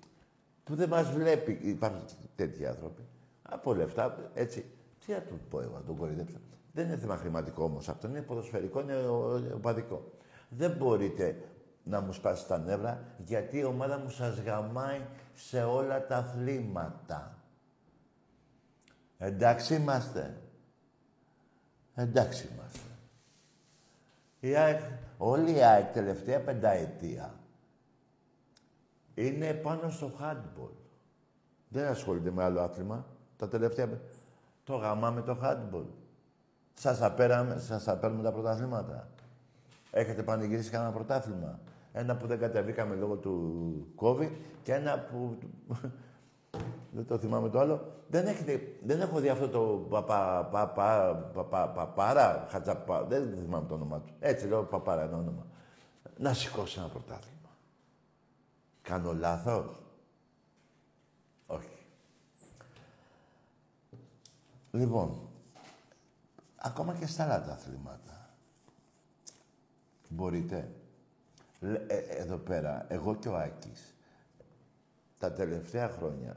που δεν μας βλέπει. Υπάρχουν τέτοιοι άνθρωποι. Από λεφτά, έτσι. Τι να του πω εγώ, να τον κορυδέψω. Δεν είναι θέμα χρηματικό όμως αυτό. Είναι ποδοσφαιρικό, είναι ο- οπαδικό. Δεν μπορείτε να μου σπάσει τα νεύρα, γιατί η ομάδα μου σας γαμάει σε όλα τα αθλήματα. Εντάξει είμαστε. Εντάξει είμαστε. Η ΑΕΚ, όλη η ΑΕΚ τελευταία πενταετία είναι πάνω στο handball. Δεν ασχολείται με άλλο άθλημα. Τα τελευταία... πε- Το γαμάμε το handball. Σας τα, πέραμε, σας τα παίρνουμε τα πρωταθλήματα. Έχετε πανηγυρίσει κανένα πρωτάθλημα; Ένα που δεν κατεβήκαμε λόγω του COVID και ένα που... [laughs] δεν το θυμάμαι το άλλο. Δεν, έχετε, δεν έχω δει αυτό το παπα, παπα, παπα, παπάρα, χατζαπα, δεν θυμάμαι το όνομά του. Έτσι λέω παπάρα ένα όνομα. Να σηκώσει ένα πρωτάθλημα. Κάνω λάθος; Όχι. Λοιπόν, ακόμα και στα άλλα τα αθλήματα. Μπορείτε. Λε- ε, εδώ πέρα, εγώ και ο Άκης, τα τελευταία χρόνια,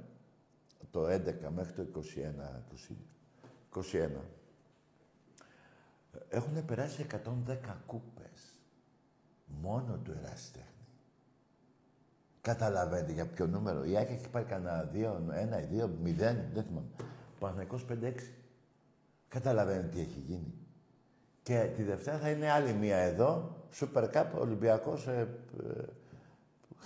το 11 μέχρι το 21, 20, 21, έχουν περάσει 110 κούπες. Μόνο του ερασιτέχνη. Καταλαβαίνετε για ποιο νούμερο. Η Άκη έχει πάρει κανένα δύο, ένα ή δύο, μηδέν, δεν θυμάμαι. Ο Παναθηναϊκός 5-6. Καταλαβαίνετε τι έχει γίνει. Και τη Δευτέρα θα είναι άλλη μία εδώ, Super Cup, Ολυμπιακός, ε, ε,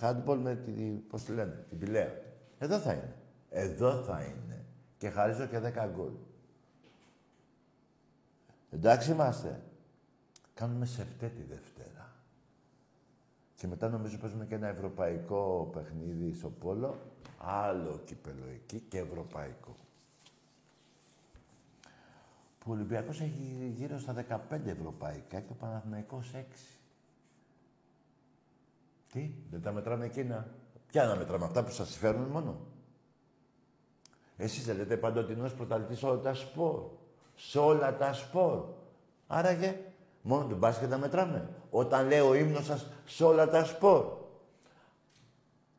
handball με τη, πώς τη λένε, την Πηλαία. Εδώ θα είναι. Εδώ θα είναι. Και χαρίζω και 10 γκολ. Εντάξει είμαστε. Κάνουμε σε αυτή τη Δευτέρα. Και μετά νομίζω παίζουμε και ένα ευρωπαϊκό παιχνίδι στο Πόλο. Άλλο κύπελο εκεί και ευρωπαϊκό. Που ο Ολυμπιακός έχει γύρω στα 15 ευρωπαϊκά και ο Παναθηναϊκός 6. Τι, δεν τα μετράμε εκείνα; Ποια να μετράμε, αυτά που σας φέρνουν μόνο; Εσείς δεν λέτε παντοτινός πρωταθλητής σε όλα τα σπορ. Σε όλα τα σπορ. Άραγε, μόνο τον μπάσκετ να μετράμε. Όταν λέει ο ύμνος σας σε όλα τα σπορ.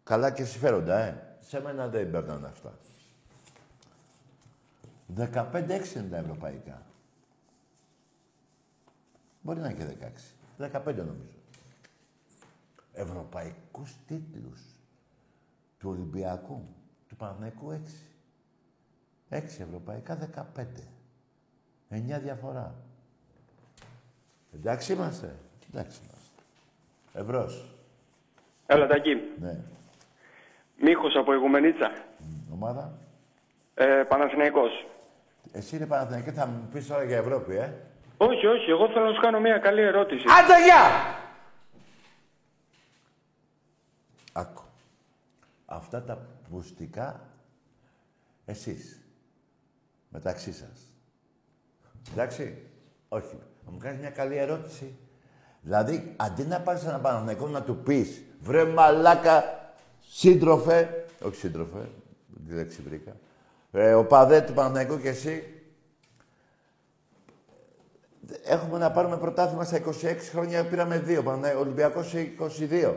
Καλά και συμφέροντα, ε. Σε μένα δεν παίρνουν αυτά. 15-6 είναι τα ευρωπαϊκά. Μπορεί να είναι και 16. 15 νομίζω. Ευρωπαϊκούς τίτλους. Του Ολυμπιακού. Του Παναθηναϊκού 6. 6 ευρωπαϊκά, 15. 9 διαφορά. Εντάξει είμαστε. Εντάξει είμαστε. Ευρώς. Έλα, Τάκη. Ναι. Μίχος από Ιγουμενίτσα. Μ, Ομάδα. Ε, Παναθηναϊκός. Εσύ είναι Παναθηναϊκή, θα μου πεις τώρα για Ευρώπη, ε. Όχι, όχι. Εγώ θέλω να σου κάνω μια καλή ερώτηση. Άντε, γεια! Άκου. Αυτά τα πουστικά, εσείς. Μεταξύ σας. Εντάξει; Όχι. Θα μου κάνεις μια καλή ερώτηση. Δηλαδή, αντί να πάρεις έναν Παναθηναϊκό να του πεις «Βρε μαλάκα, σύντροφε», όχι σύντροφε, τη λέξη βρήκα, ε, ο παδέ του Παναθηναϊκού και εσύ, έχουμε να πάρουμε πρωτάθλημα στα 26 χρόνια, πήραμε δύο, Παναθηναϊκό- Ολυμπιακός σε 22.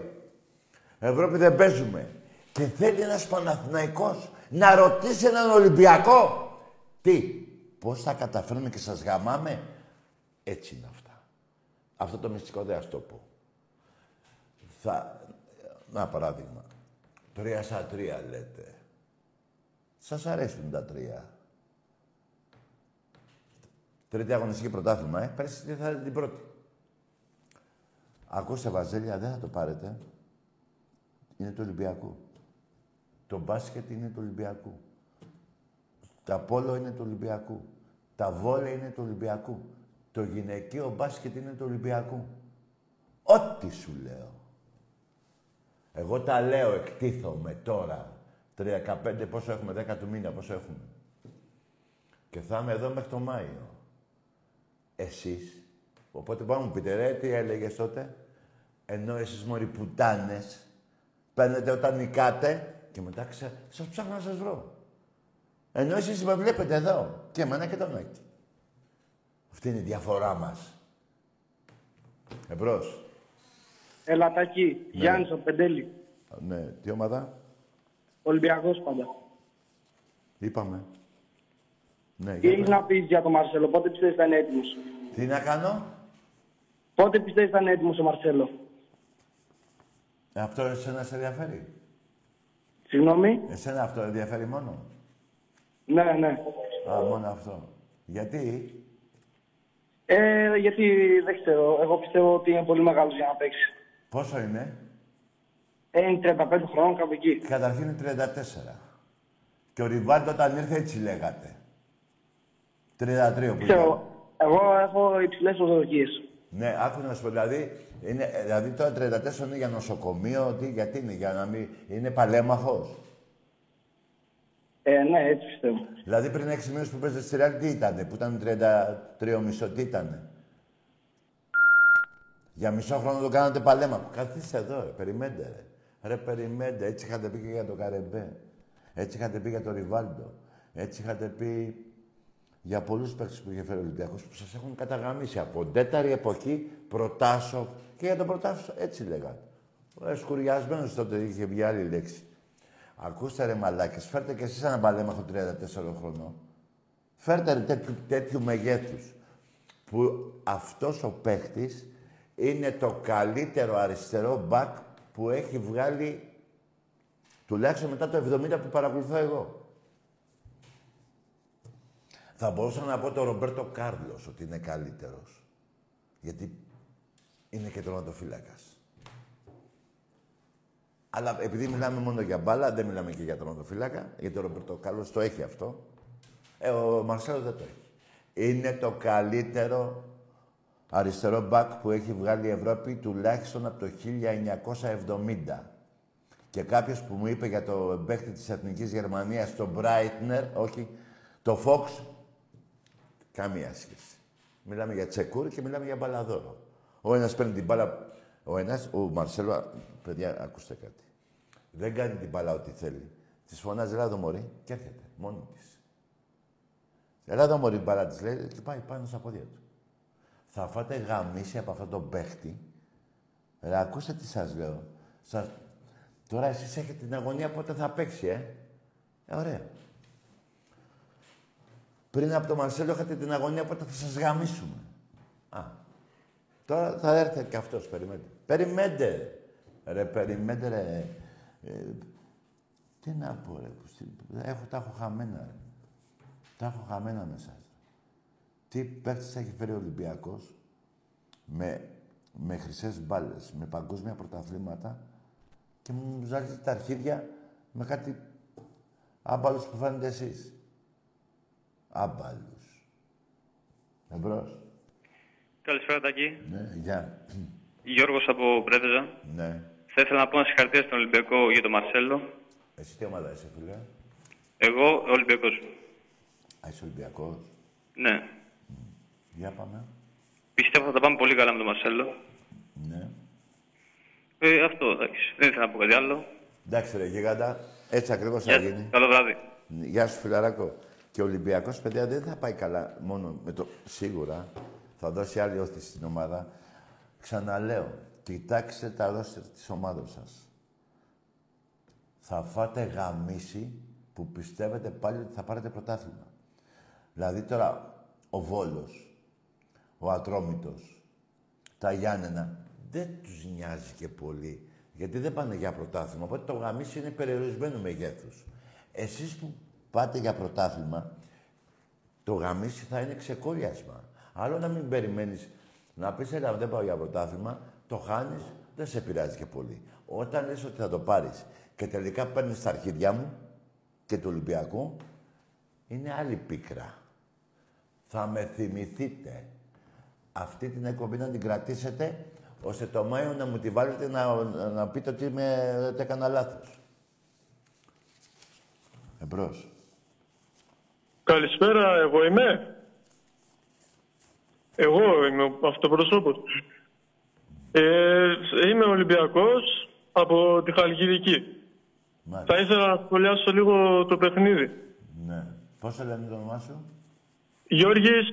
Ευρώπη δεν παίζουμε. Και θέλει ένας Παναθηναϊκός να ρωτήσει έναν Ολυμπιακό. Τι, πώς θα καταφέρουμε και σας γαμάμε; Έτσι είναι αυτά. Αυτό το μυστικό δεν ας το πω. Θα... Να παράδειγμα. Τρία στα τρία λέτε. Σας αρέσουν τα τρία. Τρίτη αγωνιστική πρωτάθλημα, ε. Πέρσι τι θα είναι την πρώτη. Ακούστε, Βαζέλια, δεν θα το πάρετε. Είναι του Ολυμπιακού. Το μπάσκετ είναι του Ολυμπιακού. Τα πόλο είναι του Ολυμπιακού. Τα βόλε είναι του Ολυμπιακού. Το γυναικείο μπάσκετ είναι του Ολυμπιακού. Ό,τι σου λέω. Εγώ τα λέω, εκτίθομαι τώρα. 35, πόσο έχουμε, 10 του μήνα, πόσο έχουμε. Και θα είμαι εδώ μέχρι το Μάιο. Εσείς. Οπότε πάμε μου πείτε, ρε, τι έλεγες τότε; Ενώ εσείς μωροί πουτάνες, παίρνετε όταν νικάτε και μετά ξα... σας ψάχνω να σας βρω. Ενώ εσείς με βλέπετε εδώ και εμένα και τον Άκη. Αυτή είναι η διαφορά μας. Εμπρός. Έλα, Τάκη. Γιάννης από Πεντέλη. Ναι, τι ομάδα; Ολυμπιακός πάντα. Είπαμε. Ναι, Τι για έχεις πες. να πεις για τον Μαρσέλο, πότε πιστεύεις θα είναι έτοιμος; Τι να κάνω; Πότε πιστεύεις θα είναι έτοιμος ο Μαρσέλο; Ε, αυτό εσένα σε ενδιαφέρει; Συγγνώμη; Εσένα αυτό ενδιαφέρει μόνο; Ναι, ναι. Α, μόνο αυτό. Γιατί; Ε, γιατί δεν ξέρω. Εγώ πιστεύω ότι είναι πολύ μεγάλος για να παίξει. Πόσο είναι; Ε, είναι 35 χρόνων κάπου εκεί. Καταρχήν είναι 34. Και ο Ριβάλτο όταν ήρθε έτσι λέγατε. 33 που ήταν. Ξέρω. Εγώ έχω υψηλές προσδοκίες. Ναι, άκου να σου πω, δηλαδή, είναι, ε, δηλαδή τώρα 34 είναι για νοσοκομείο, τι, γιατί είναι, για να μην... Είναι παλέμαχος; Ε, ναι, έτσι πιστεύω. Δηλαδή πριν 6 μήνες που παίζετε στη Real, τι ήτανε, που ήταν 33 μισό, τι ήτανε; Για μισό χρόνο το κάνατε παλέμαχο. Καθίστε εδώ, ρε, περιμένετε, ρε. Ρε, περιμένετε, έτσι είχατε πει και για το Καρεμπέ. Έτσι είχατε πει για το Ριβάλντο. Έτσι είχατε πει για πολλούς παίκτες που είχε φέρει ο Ολυμπιακός που σας έχουν καταγραμμίσει από τέταρτη εποχή, Προτάσο και για τον Προτάσο έτσι λέγατε. Ο σκουριασμένο τότε είχε βγει άλλη λέξη. Ακούστε ρε μαλάκες, φέρτε και εσείς ένα παλέμαχο 34 χρονών. Φέρτε ρε τέτοιου, τέτοιου μεγέθους. Που αυτός ο παίχτης είναι το καλύτερο αριστερό μπακ που έχει βγάλει τουλάχιστον μετά το 70 που παρακολουθώ εγώ. Θα μπορούσα να πω τον Ρομπέρτο Κάρλος ότι είναι καλύτερος. Γιατί είναι και τροματοφύλακας. Αλλά επειδή μιλάμε μόνο για μπάλα, δεν μιλάμε και για τροματοφύλακα, γιατί ο Ρομπέρτο Κάρλος το έχει αυτό. Ε, ο Μαρσέλο δεν το έχει. Είναι το καλύτερο αριστερό μπακ που έχει βγάλει η Ευρώπη τουλάχιστον από το 1970. Και κάποιος που μου είπε για το παίκτη της Εθνικής Γερμανίας, το Μπράιτνερ, όχι, το Fox, καμία σχέση. Μιλάμε για τσεκούρ και μιλάμε για μπαλαδόρο. Ο ένας παίρνει την μπάλα, ο ένας, ο Μαρσέλο, παιδιά, ακούστε κάτι. Δεν κάνει την μπάλα ό,τι θέλει. Της φωνάζει, έλα εδώ μωρή, και έρχεται, μόνη της. Έλα εδώ μωρή, μπάλα της λέει, και πάει πάνω στα πόδια του. Θα φάτε γαμίση από αυτόν τον παίχτη. Ρε, ακούστε τι σας λέω. Σας... Τώρα εσείς έχετε την αγωνία πότε θα παίξει, ε. ε ωραία. Πριν από τον Μαρσέλο είχατε την αγωνία πότε θα σας γαμίσουμε. Α. Τώρα θα έρθει και αυτός, περιμένετε. Περιμένετε. Ρε, περιμένετε, ρε. Ε, τι να πω, ρε. Έχω, τα έχω χαμένα, ρε. Τα έχω χαμένα μέσα. Τι παίχτες έχει φέρει ο Ολυμπιακός με, με χρυσές μπάλες, με παγκόσμια πρωταθλήματα και μου ζάλετε τα αρχίδια με κάτι άμπαλους που φαίνεται εσείς. Άμπαλους. Εμπρός. Καλησπέρα, Τάκη. Ναι, γεια. Γιώργος από Πρέτεζα. Ναι. Θα ήθελα να πω ένα συγχαρητήρια στον Ολυμπιακό για τον Μαρσέλο. Εσύ τι ομάδα είσαι, φίλε; Εγώ, Ολυμπιακός. Α, είσαι Ολυμπιακός; Ναι. Για πάμε. Πιστεύω θα τα πάμε πολύ καλά με τον Μαρσέλο. Ναι. Ε, αυτό, εντάξει. Δεν ήθελα να πω κάτι άλλο. Εντάξει, ρε γίγαντα. Έτσι ακριβώς θα Γεια, γίνει. καλό βράδυ. Γεια σου, φιλαράκο. Και ο Ολυμπιακός, παιδιά, δεν θα πάει καλά μόνο με το... Σίγουρα θα δώσει άλλη όθηση στην ομάδα. Ξαναλέω, κοιτάξτε τα ρόστερ της ομάδας σας. Θα φάτε γαμίση που πιστεύετε πάλι ότι θα πάρετε πρωτάθλημα. Δηλαδή τώρα, ο Βόλος, ο Ατρόμητος, τα Γιάννενα, δεν τους νοιάζει και πολύ. Γιατί δεν πάνε για πρωτάθλημα. Οπότε το γαμίσι είναι περιορισμένου μεγέθους. Εσείς που πάτε για πρωτάθλημα, το γαμίσι θα είναι ξεκόλιασμα. Άλλο να μην περιμένεις να πεις, έλα, δεν πάω για πρωτάθλημα, το χάνεις, δεν σε πειράζει και πολύ. Όταν λες ότι θα το πάρεις και τελικά παίρνεις τα αρχίδια μου και του Ολυμπιακού, είναι άλλη πίκρα. Θα με θυμηθείτε. Αυτή την εκπομπή να την κρατήσετε, ώστε το Μάιο να μου τη βάλετε να, να πείτε ότι, είμαι, ότι έκανα λάθος. Εμπρός. Καλησπέρα, εγώ είμαι. Εγώ είμαι ο αυτοπροσώπος. Ε, είμαι Ολυμπιακός από τη Χαλκιδική. Μάλιστα. Θα ήθελα να σχολιάσω λίγο το παιχνίδι. Ναι. Πώς σε λένε το όνομά σου; Γιώργης...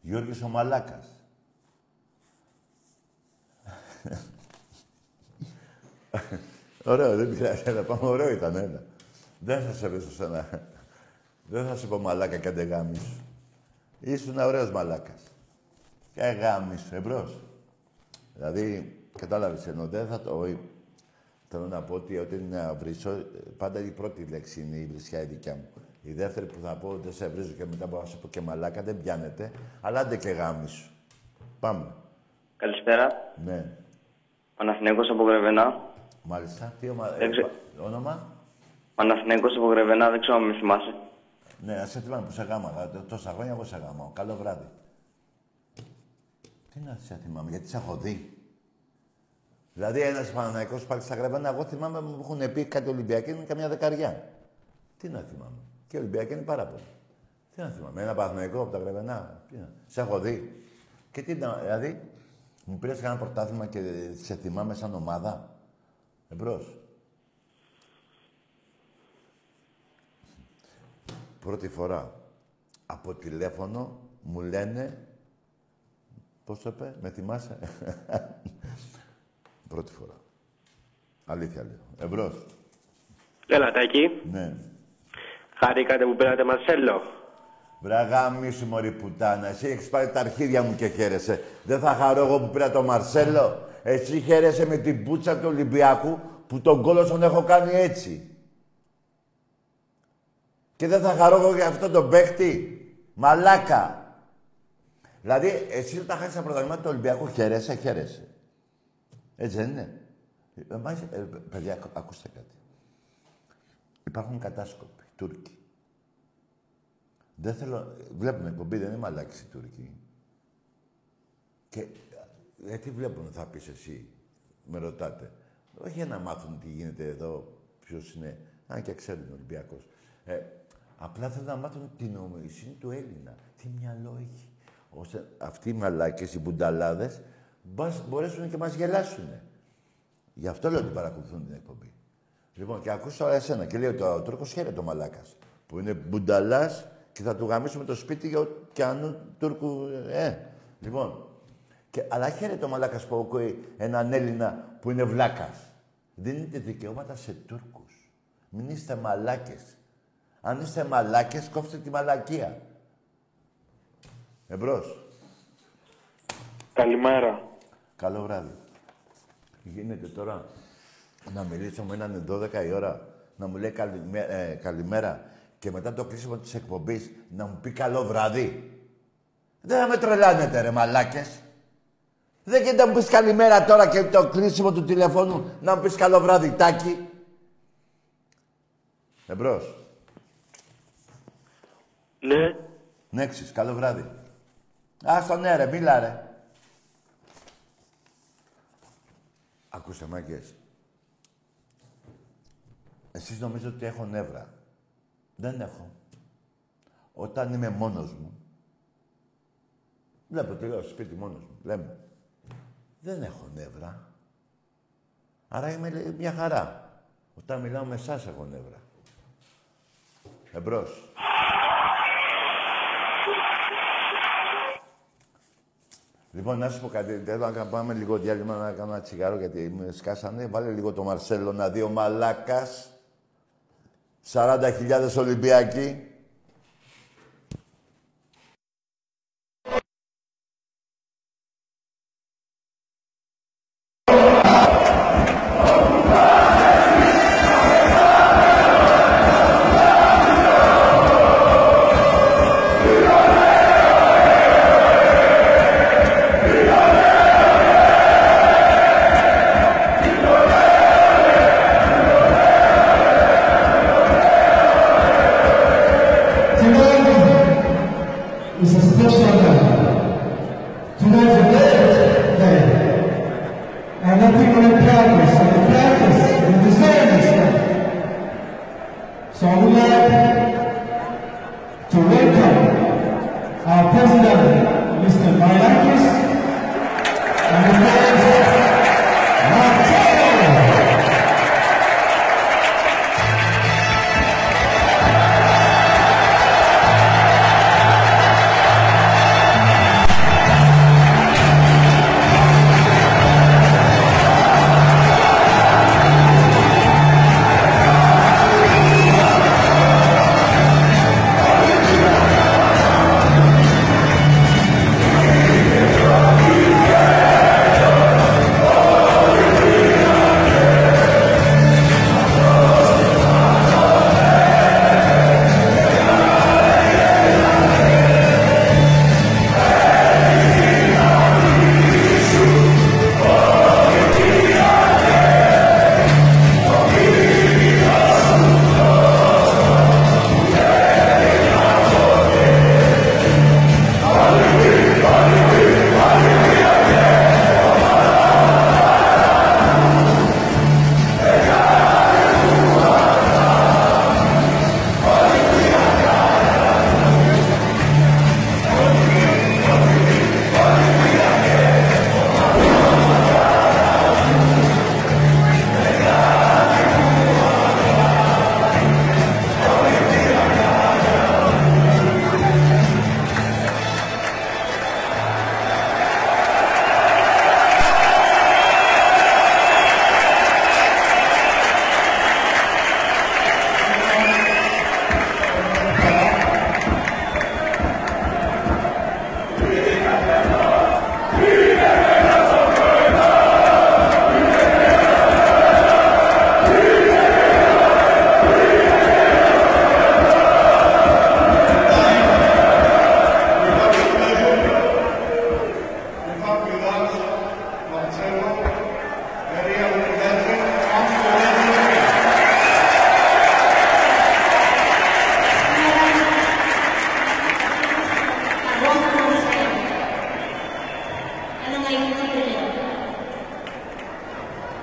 α, α, Γιώργης ο Μαλάκας. Ωραίο, δεν πειράζει. Έλα, πάμε, ωραίο ήταν, έλα. Δεν θα σε βρίσκω σένα. Δεν θα σου πω μαλάκα και αντε γάμι σου. Ήσουν ωραίος μαλάκας. Και γάμι σου, εμπρός. Δηλαδή, κατάλαβες, ενώ δεν θα το... Θέλω να πω ότι όταν είναι να βρίσω, πάντα η πρώτη λέξη είναι η βρισιά η δικιά μου. Η δεύτερη που θα πω δεν σε βρίζω και μετά μπορώ να σου πω και μαλάκα, δεν πιάνεται. Αλλά άντε και γάμι σου. Πάμε. Καλησπέρα. Ναι. Παναθηναίκος από Γρεβενά. Μάλιστα. Τι ομα... Δεν ξέρω. ε, όνομα; Παναθηναίκος από Γρεβενά, δεν ξέρω αν με θυμάσαι. Ναι, ας σε θυμάμαι που σε γάμα. Τόσα χρόνια εγώ σε γάμα. Καλό βράδυ. Τι να σε θυμάμαι, γιατί σε έχω δει. Δηλαδή, ένας Παναναϊκό πάλι στα γραβένα, εγώ θυμάμαι μου έχουν πει κάτι Ολυμπιακή είναι καμιά δεκαριά. Τι να θυμάμαι. Και Ολυμπιακή είναι πάρα πολύ. Τι να θυμάμαι. Ένα Παναναϊκό από τα γραβενά. Τι να... Σε έχω δει. Και τι να. Δηλαδή, μου πήρες κανένα πρωτάθλημα και σε θυμάμαι σαν ομάδα. Εμπρός. Πρώτη φορά από τηλέφωνο μου λένε Πώς το είπε, με θυμάσαι; [laughs] Πρώτη φορά. Αλήθεια λέω. Εμπρός. Έλα, Τάκη. Ναι. Χαρήκατε που πήρατε Μαρσέλο. Βραγά μη σου μωρή πουτάνα. Εσύ έχεις πάρει τα αρχίδια μου και χαίρεσαι. Δεν θα χαρώ εγώ που πήρα το Μαρσέλο. Εσύ χαίρεσαι με την πουτσα του Ολυμπιακού που τον κόλο τον έχω κάνει έτσι. Και δεν θα χαρώ εγώ για αυτό τον παίχτη. Μαλάκα. Δηλαδή, εσύ όταν χάσεις τα πρωταθλήματα του Ολυμπιακού, χαίρεσαι, χαίρεσαι. Έτσι δεν είναι. Εμάς, ε, παιδιά, ακού- ακούστε κάτι. Υπάρχουν κατάσκοποι, Τούρκοι. Δεν θέλω... Βλέπουμε εκπομπή, δεν είναι μαλάκες οι Τούρκοι. Και ε, τι βλέπουν, θα πεις εσύ, με ρωτάτε. Όχι για να μάθουν τι γίνεται εδώ, ποιος είναι, αν και ξέρουν ο Ολυμπιακός. Ε, απλά θέλουν να μάθουν την ομοϊσύνη του Έλληνα. Τι μυαλό έχει. Ώστε αυτοί οι μαλάκες, οι μπουνταλάδες, μπας, μπορέσουν και μας γελάσουν. Γι' αυτό λέω ότι παρακολουθούν την εκπομπή. Λοιπόν, και ακούς τώρα εσένα και λέει ότι ο Τούρκος χαίρεται ο μαλάκας. Που είναι μπουνταλάς και θα του γαμίσουμε το σπίτι για κι ανού Τούρκου. Ε, λοιπόν. Και, αλλά χαίρεται ο μαλάκας που ακούει έναν Έλληνα που είναι βλάκας. Δίνετε δικαιώματα σε Τούρκους. Μην είστε μαλάκες. Αν είστε μαλάκες, κόψτε τη μαλακία. Εμπρός. Καλημέρα. Καλό βράδυ. Γίνεται τώρα να μιλήσω με έναν 12 η ώρα, να μου λέει καλημέ- ε, καλημέρα και μετά το κλείσιμο της εκπομπής να μου πει καλό βράδυ. Δεν θα με τρελάνετε ρε μαλάκες. Δεν γίνεται να μου πεις καλημέρα τώρα και το κλείσιμο του τηλεφώνου να μου πεις καλό βράδυ, τάκι. Εμπρός. Ναι. Νέξης, καλό βράδυ. Άστο ναι ρε, μίλα ρε. Ακούστε μάγκες. Εσείς νομίζετε ότι έχω νεύρα. Δεν έχω. Όταν είμαι μόνος μου, βλέπω τι λέω στο σπίτι μόνος μου, λέμε. Δεν έχω νεύρα. Άρα είμαι λέει, μια χαρά. Όταν μιλάω με εσάς έχω νεύρα. Εμπρός. Λοιπόν, να σου πω κάτι. Θέλω να πάμε λίγο διάλειμμα να κάνω ένα τσιγάρο γιατί με σκάσανε. Βάλε λίγο το Μαρσέλο να δει ο Μαλάκας. 40.000 Ολυμπιακοί. Maria.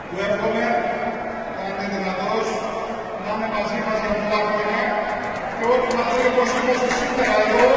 που εύχομαι να είναι δυνατός να είναι μαζί μας για πολλά χρόνια και ό,τι μαζί όπως σήμερα εδώ.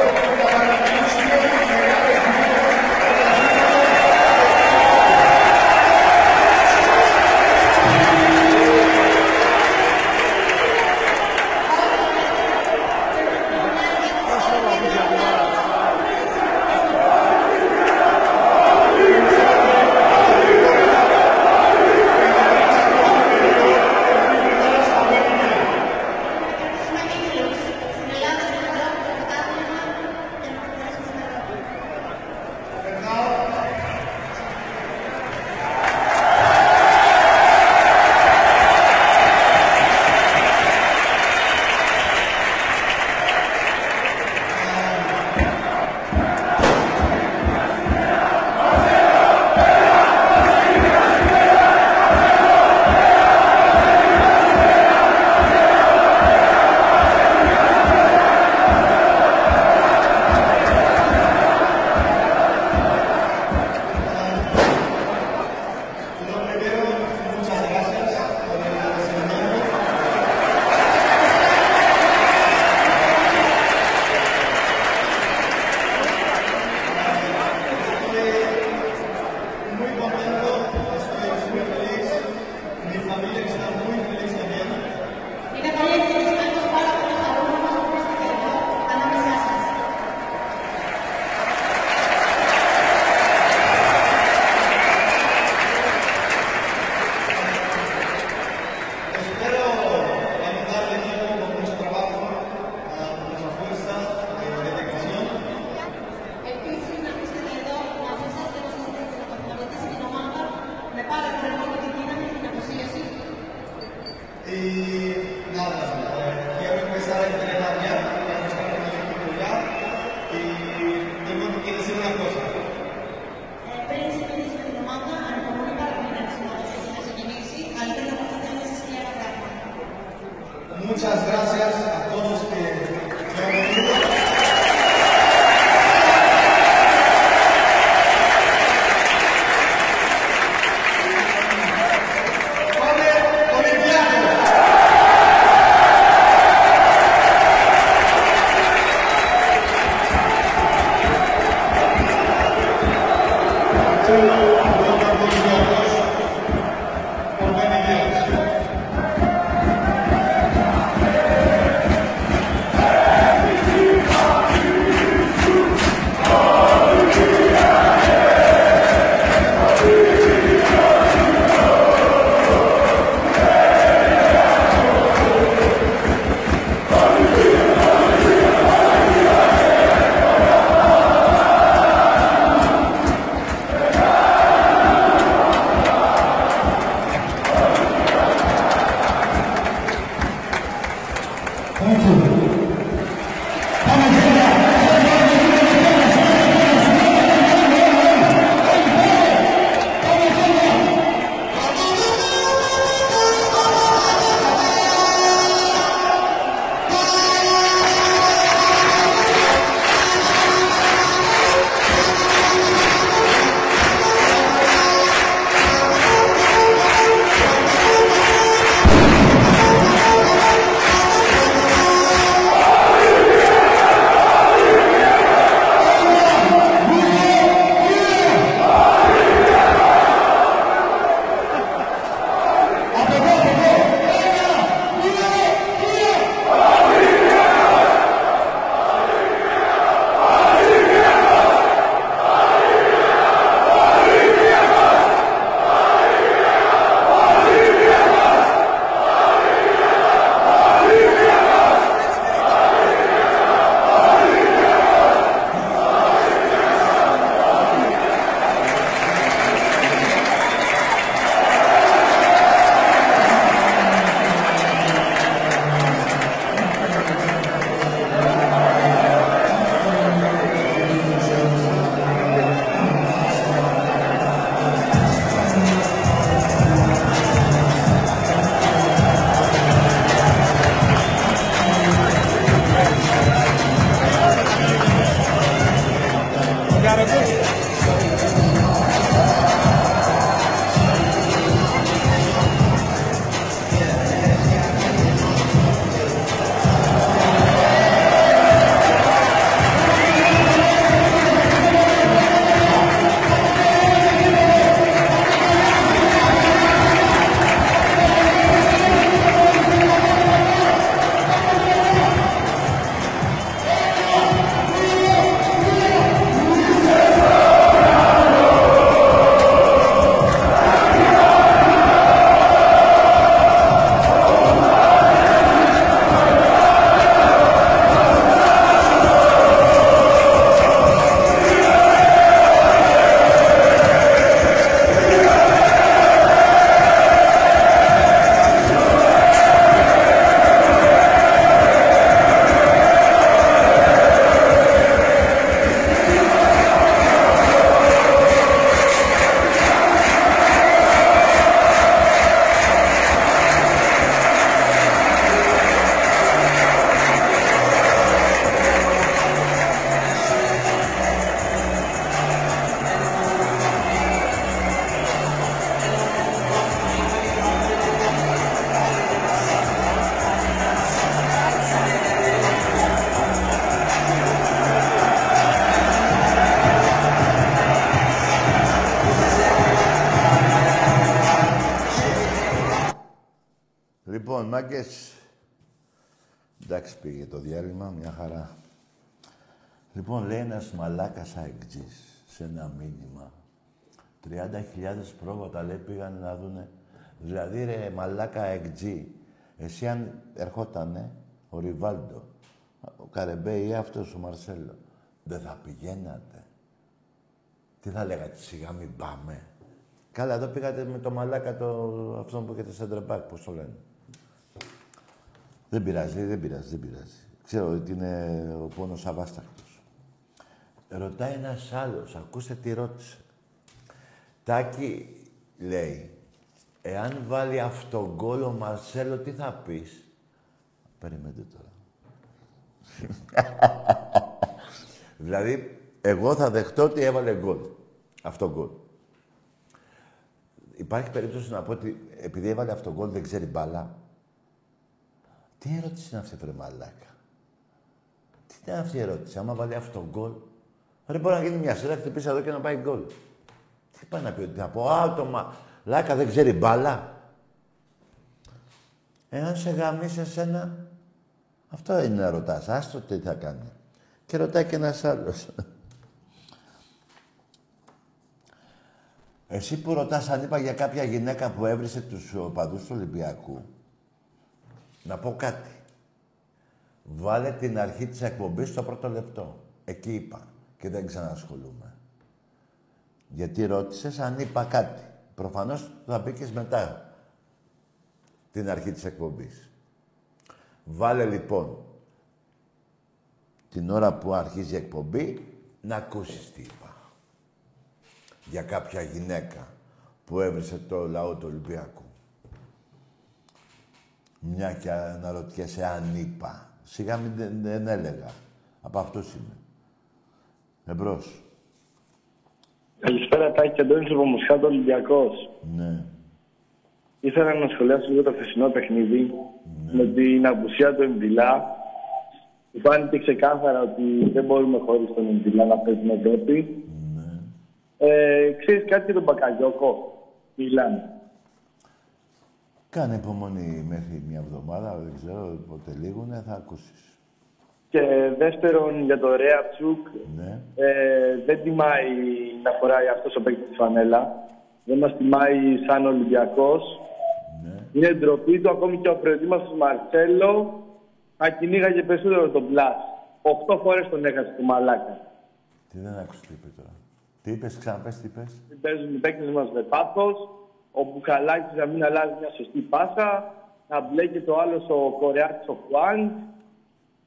Λοιπόν, λέει ένας μαλάκας αεκτζής σε ένα μήνυμα. 30.000 πρόβατα, λέει, πήγαν να δούνε. Δηλαδή, ρε, μαλάκα αεκτζή. Εσύ αν ερχότανε ο Ριβάλντο, ο Καρεμπέ ή αυτός ο Μαρσέλο, δεν θα πηγαίνατε. Τι θα λέγατε, σιγά μην πάμε. Καλά, εδώ πήγατε με το μαλάκα το, αυτό που έχετε σέντρα πώς το λένε. Δεν πειράζει, δεν πειράζει, δεν πειράζει. Ξέρω ότι είναι ο πόνος αβάστακτος. Ρωτάει ένας άλλος, ακούστε τι ρώτησε. Τάκη, λέει, εάν βάλει αυτόν γκολ ο Μαρσέλο, τι θα πεις; Περιμένετε τώρα. [laughs] δηλαδή, εγώ θα δεχτώ ότι έβαλε γκολ. Αυτό γκολ. Υπάρχει περίπτωση να πω ότι επειδή έβαλε αυτό γκολ δεν ξέρει μπάλα. Τι ερώτηση είναι αυτή, βρε μαλάκα; Τι είναι αυτή η ερώτηση, άμα βάλει αυτό γκολ. Δεν μπορεί να γίνει μια σειρά, χτυπήσει εδώ και να πάει γκολ. Τι πάει να πει, ότι να πω, α, το μαλάκα δεν ξέρει μπάλα. Εάν σε γαμίσει εσένα, αυτό είναι να ρωτάς. Άστο τι θα κάνει. Και ρωτάει και ένας άλλος. Εσύ που ρωτάς αν είπα για κάποια γυναίκα που έβρισε τους οπαδούς του Ολυμπιακού, να πω κάτι. Βάλε την αρχή της εκπομπής στο πρώτο λεπτό. Εκεί είπα. Και δεν ξανασχολούμαι. Γιατί ρώτησες αν είπα κάτι. Προφανώς θα μπήκες μετά την αρχή της εκπομπής. Βάλε λοιπόν την ώρα που αρχίζει η εκπομπή να ακούσεις τι είπα. Για κάποια γυναίκα που έβρισε το λαό του Ολυμπιακού. Μια και αναρωτιέσαι αν είπα. Σιγά μην δεν, δεν έλεγα. Από αυτούς είμαι. Εμπρός. Καλησπέρα, Τάκη Αντώνης από Μοσχάτο Ολυμπιακός. Ναι. Ήθελα να σχολιάσω λίγο το χθεσινό παιχνίδι με την απουσία του Εμπιλά. Μου φάνηκε ξεκάθαρα ότι δεν μπορούμε χωρίς τον Εμπιλά να παίζουμε Ευρώπη. Ε, ξέρεις κάτι για τον Μπακαγιώκο, Μιλάνε. Κάνε υπομονή μέχρι μια εβδομάδα, δεν ξέρω πότε λίγουνε, θα ακούσεις. Και δεύτερον, για το Ρέα Τσούκ, Ναι. ε, δεν τιμάει να φοράει αυτός ο παίκτης της φανέλα. Δεν μας τιμάει σαν Ολυμπιακός. Είναι ντροπή του, ακόμη και ο προετοίμαστος Μαρσέλο θα κυνήγαγε περισσότερο τον Μπλάς. Οχτώ φορές τον έχασε το μαλάκα. Τι δεν άκουσα τι είπε τώρα. Τι είπες, ξαναπες τι είπες. Παίζουν οι παίκτες μας με πάθος, ο Μπουκαλάκης να μην αλλάζει μια σωστή πάσα, να μπλέκεται ο άλλος ο Κορεάτης ο Χουάνγκ.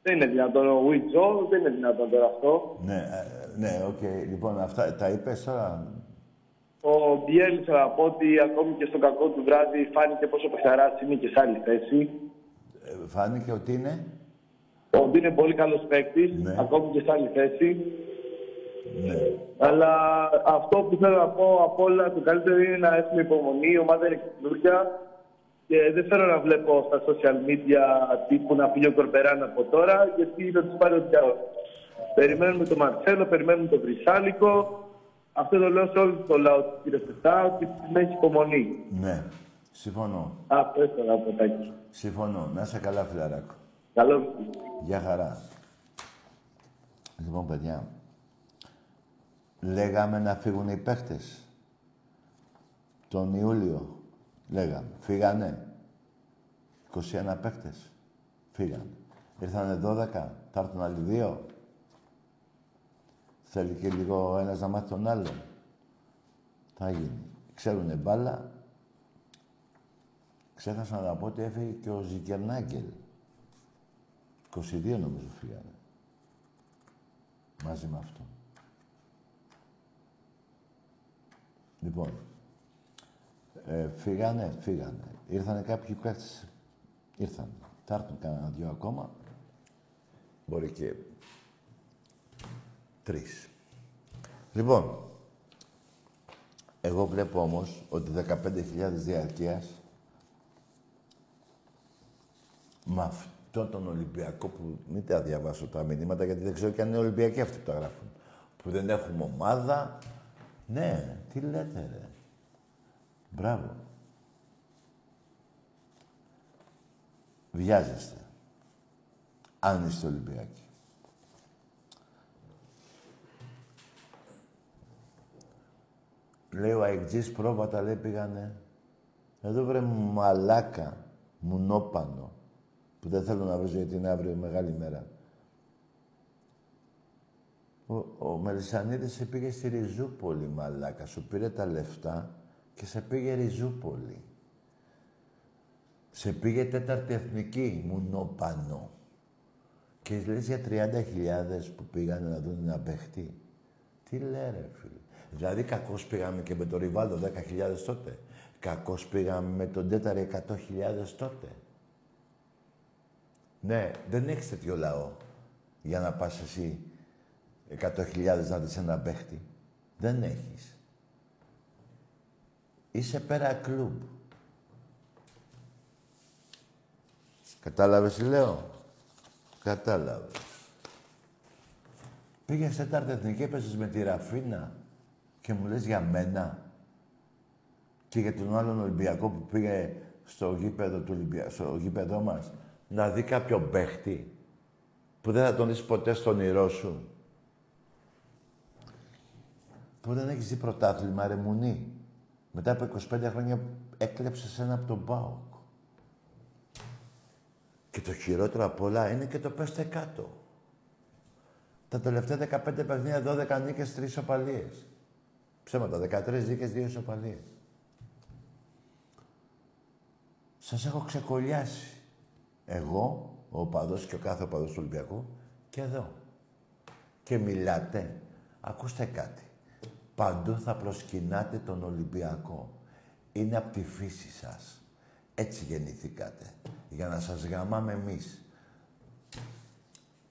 Δεν είναι δυνατόν ο Βιτζό, δεν είναι δυνατόν τώρα αυτό. Ναι, ε, ναι, οκ. Λοιπόν, αυτά τα είπες τώρα; Ο Μπιέλ θα πω ότι ακόμη και στο κακό του βράδυ φάνηκε πόσο παιχταράς είναι και σε άλλη θέση. Ε, φάνηκε ότι είναι; Ότι είναι πολύ καλός παίκτης, ακόμη και σε άλλη θέση. Ναι. Αλλά αυτό που θέλω να πω απ' όλα, το καλύτερο είναι να έχουμε υπομονή. Η ομάδα είναι καινούργια και δεν θέλω να βλέπω στα social media τύπου να φύγει ο Κορμπεράν από τώρα, γιατί θα του πάρει ο διάολος. Περιμένουμε τον Μαρσέλο, περιμένουμε τον Βρυσάλικο. Αυτό το λέω σε όλο το λαό του κύριε Πετά, ότι να έχει υπομονή. Ναι. Συμφωνώ. Αυτό ήθελα να πω, Τάκη. Συμφωνώ. Να είσαι καλά, φιλαράκο. Καλό. Γεια χαρά. Λοιπόν, παιδιά, λέγαμε να φύγουν οι παίχτες. Τον Ιούλιο, λέγαμε. Φύγανε. 21 παίχτες. Φύγανε. Ήρθανε 12, θα έρθουν άλλοι δύο. Θέλει και λίγο ο ένας να μάθει τον άλλον. Θα γίνει. Ξέρουνε μπάλα. Ξέχασα να πω ότι έφυγε και ο Ζικερνάγκελ. 22 νομίζω φύγανε. Μαζί με αυτό. Λοιπόν, ε, φύγανε, φύγανε. Ήρθανε κάποιοι παίκτες. Ήρθαν. Θα έρθουν κανένα δυο ακόμα. Μπορεί και τρεις. Λοιπόν, εγώ βλέπω όμως ότι 15.000 διαρκείας με αυτό τον Ολυμπιακό που μην τα διαβάσω τα μηνύματα γιατί δεν ξέρω και αν είναι Ολυμπιακοί αυτοί που τα γράφουν. Που δεν έχουμε ομάδα. Ναι, τι λέτε ρε. Μπράβο. Βιάζεστε. Αν είστε Ολυμπιακοί. Λέει ο Αιγτζής πρόβατα, λέει, πήγανε. Εδώ βρε μαλάκα, μουνόπανο, που δεν θέλω να βρίζω γιατί είναι αύριο μεγάλη μέρα. Ο, ο Μελισανίδης σε πήγε στη Ριζούπολη, μαλάκα. Σου πήρε τα λεφτά και σε πήγε Ριζούπολη. Σε πήγε τέταρτη εθνική, μουνόπανο. Και λες για 30.000 που πήγανε να δουν ένα παίχτη. Τι λέει ρε φίλε. Δηλαδή κακώς πήγαμε και με το Ριβάλδο 10.000 τότε. Κακώς πήγαμε με τον Τέταρη 100.000 τότε. Ναι, δεν έχεις τέτοιο λαό για να πας εσύ 100.000 να δεις ένα παίχτη. Δεν έχεις. Είσαι πέρα κλουμπ. Κατάλαβες τι λέω; Κατάλαβες. Πήγες σε τέταρτη εθνική, έπαιζες με τη Ραφίνα και μου λες για μένα και για τον άλλον Ολυμπιακό που πήγε στο γήπεδο, του Ολυμπια... στο γήπεδό μας να δει κάποιο παίχτη που δεν θα τον δεις ποτέ στον όνειρό σου. Που δεν έχεις δει πρωτάθλημα, ρε Μουνή. Μετά από 25 χρόνια έκλεψες ένα από τον ΠΑΟΚ. Και το χειρότερο απ' όλα είναι και το πέστε κάτω. Τα τελευταία 15 παιχνίδια, 12 νίκες, 3 ισοπαλίες. Ψέματα, 13 νίκες, 2 ισοπαλίες. Σας έχω ξεκολλιάσει. Εγώ, ο οπαδός και ο κάθε οπαδός του Ολυμπιακού, και εδώ. Και μιλάτε. Ακούστε κάτι. Παντού θα προσκυνάτε τον Ολυμπιακό. Είναι από τη φύση σας. Έτσι γεννηθήκατε. Για να σας γαμάμε εμείς.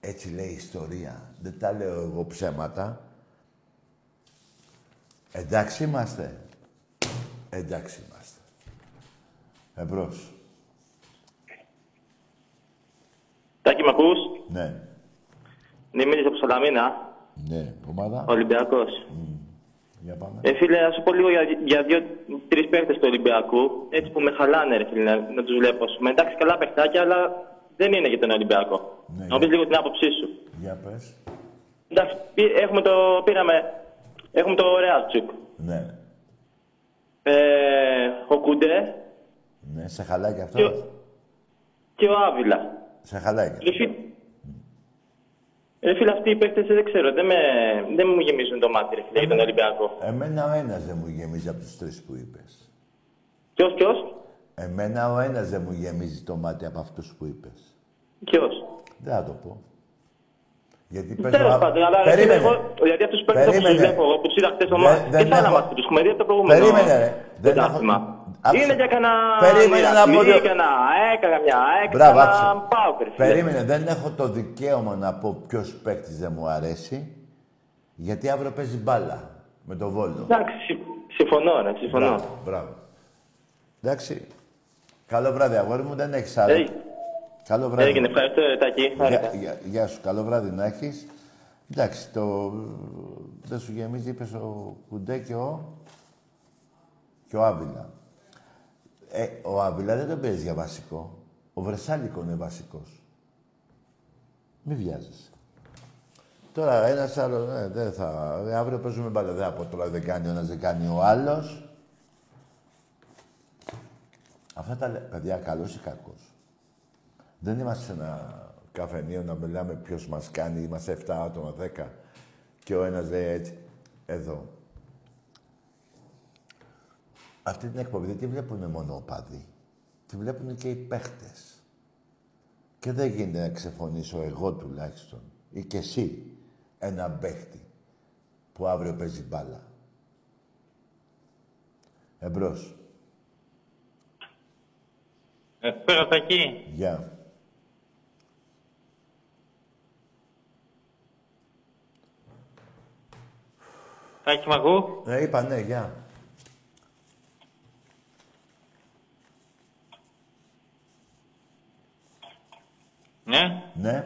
Έτσι λέει η ιστορία. Δεν τα λέω εγώ ψέματα. Εντάξει είμαστε. Εντάξει είμαστε. Εμπρός. Τάκη, μ' ακούς; Ναι. Νίμιλης από Σαλαμίνα, Ναι. Ομάδα. Ολυμπιακός. Για πάμε. Ε, φίλε, να σου πω λίγο για, για δύο-τρει παίχτες του Ολυμπιακού. Έτσι που με χαλάνε, ρε φίλε, να, να τους βλέπω. Σου εντάξει, καλά παιχτάκια, αλλά δεν είναι για τον Ολυμπιακό. Ναι, να μου πει λίγο την άποψή σου. Για πες. Εντάξει, πή- έχουμε το, πήραμε, έχουμε το Ρεάλτσουκ. Ναι. Ε, ο Κουντέ Ναι, σε χαλάει και αυτό. και, ο- και ο Άβυλα. Σε χαλάει και Ρε φίλε, ρε φίλε, αυτοί οι παίκτες δεν ξέρω, δεν, με, δεν μου γεμίζουν το μάτι, ρε φίλε, για τον Ολυμπιακό. Εμένα ο ένας δεν μου γεμίζει από τους τρεις που είπες. Ποιος, ποιος, Εμένα ο ένας δεν μου γεμίζει το μάτι από αυτούς που είπες. ποιος; Δεν θα το πω. Γιατί πες... Τέλος α- πάντων, αλλά ρε φίλε, Περίμενε. εγώ, γιατί αυτούς τους παίκτες που τους Περίμενε. βλέπω εγώ, που τους είδα χτες το Δεν- μάτι, δεν και σε άλλα έχω- μάτια που τους έχουμε δει από το προηγούμενο. Περίμενε, ρε. Δεν έχω- πρωτάθλημα. Άκουσε. Είναι για κανένα Περίμενε να πω δύο- Κανένα ΑΕΚ, κανένα ΑΕΚ, Μπράβο, κανένα άκουσε. ΠΑΟΚ, ρε φίλε. Περίμενε, δεν έχω το δικαίωμα να πω ποιος παίκτης δεν μου αρέσει. Γιατί αύριο παίζει μπάλα με το Βόλο. Εντάξει, συμ- συμφωνώ, ρε, συμφωνώ. Μπράβο, μπράβο. Εντάξει. Καλό βράδυ, αγόρι μου, δεν έχεις άλλο. Hey. Καλό βράδυ. Έγινε, ευχαριστώ, ρε, Τάκη. Γεια, Χάρηκα. γεια- γεια σου, καλό βράδυ να έχεις. Εντάξει, το... δεν σου γεμίζει, είπες ο Κουντέ και ο... και ο Άβυλα. Ε, ο Άβυλα δεν τον παίζει για βασικό. Ο Βρεσάλικο είναι βασικός. Μη βιάζεσαι. Τώρα ένας άλλος, ναι, δεν θα... ε, αύριο παίζουμε μπάλα. Δεν θα πω τώρα δεν κάνει ο ένας, δεν κάνει ο άλλος. Αυτά τα λέ- παιδιά, καλός ή κακός. Δεν είμαστε σε ένα καφενείο να μιλάμε ποιος μας κάνει, είμαστε 7 άτομα, 10 και ο ένας λέει έτσι. Εδώ. Αυτή την εκπομπή δεν τη βλέπουν μόνο οπαδοί. Τη βλέπουν και οι παίχτες. Και δεν γίνεται να ξεφωνήσω εγώ τουλάχιστον ή και εσύ ένα παίχτη που αύριο παίζει μπάλα. Εμπρός. Καλησπέρα, Τάκη. Γεια. Τάκη, μ' ακού. Ε, είπα ναι, γεια. Ναι. Ναι.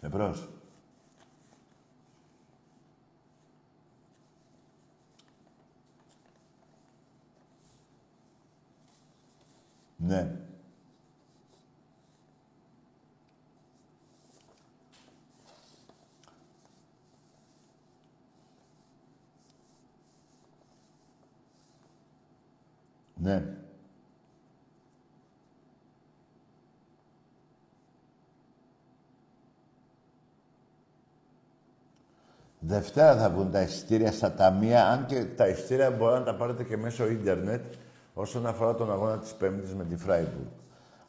Εμπρός. Ναι. Ναι. Δευτέρα θα βγουν τα εισιτήρια στα ταμεία, αν και τα εισιτήρια μπορεί να τα πάρετε και μέσω ίντερνετ όσον αφορά τον αγώνα της Πέμπτης με τη Φράιμπουργκ.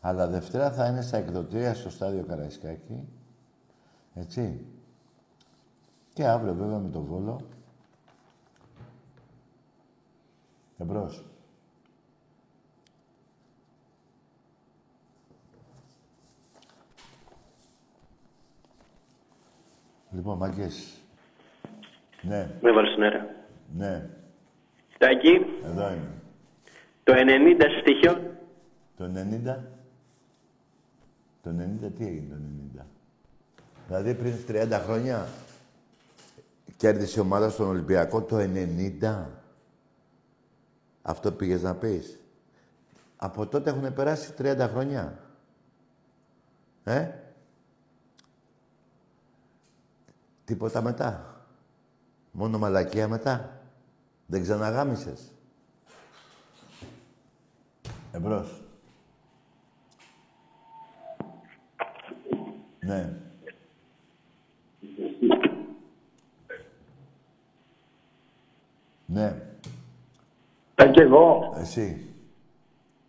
Αλλά Δευτέρα θα είναι στα εκδοτήρια στο στάδιο Καραϊσκάκη. Έτσι. Και αύριο βέβαια με το Βόλο. Εμπρός. Λοιπόν, μαγκές. Ναι, Με βάλεις στον αέρα. ναι. Τάκη, Εδώ είμαι. το 90 στοιχείο. Το 90. Το 90 τι έγινε το 90. Δηλαδή πριν 30 χρόνια κέρδισε η ομάδα στον Ολυμπιακό το 90. Αυτό πήγες να πεις. Από τότε έχουν περάσει 30 χρόνια. Ε; Τίποτα μετά. Μόνο μαλακία μετά. Δεν ξαναγάμισες. Εμπρός. Ναι. Ναι. Τα και εγώ. Εσύ.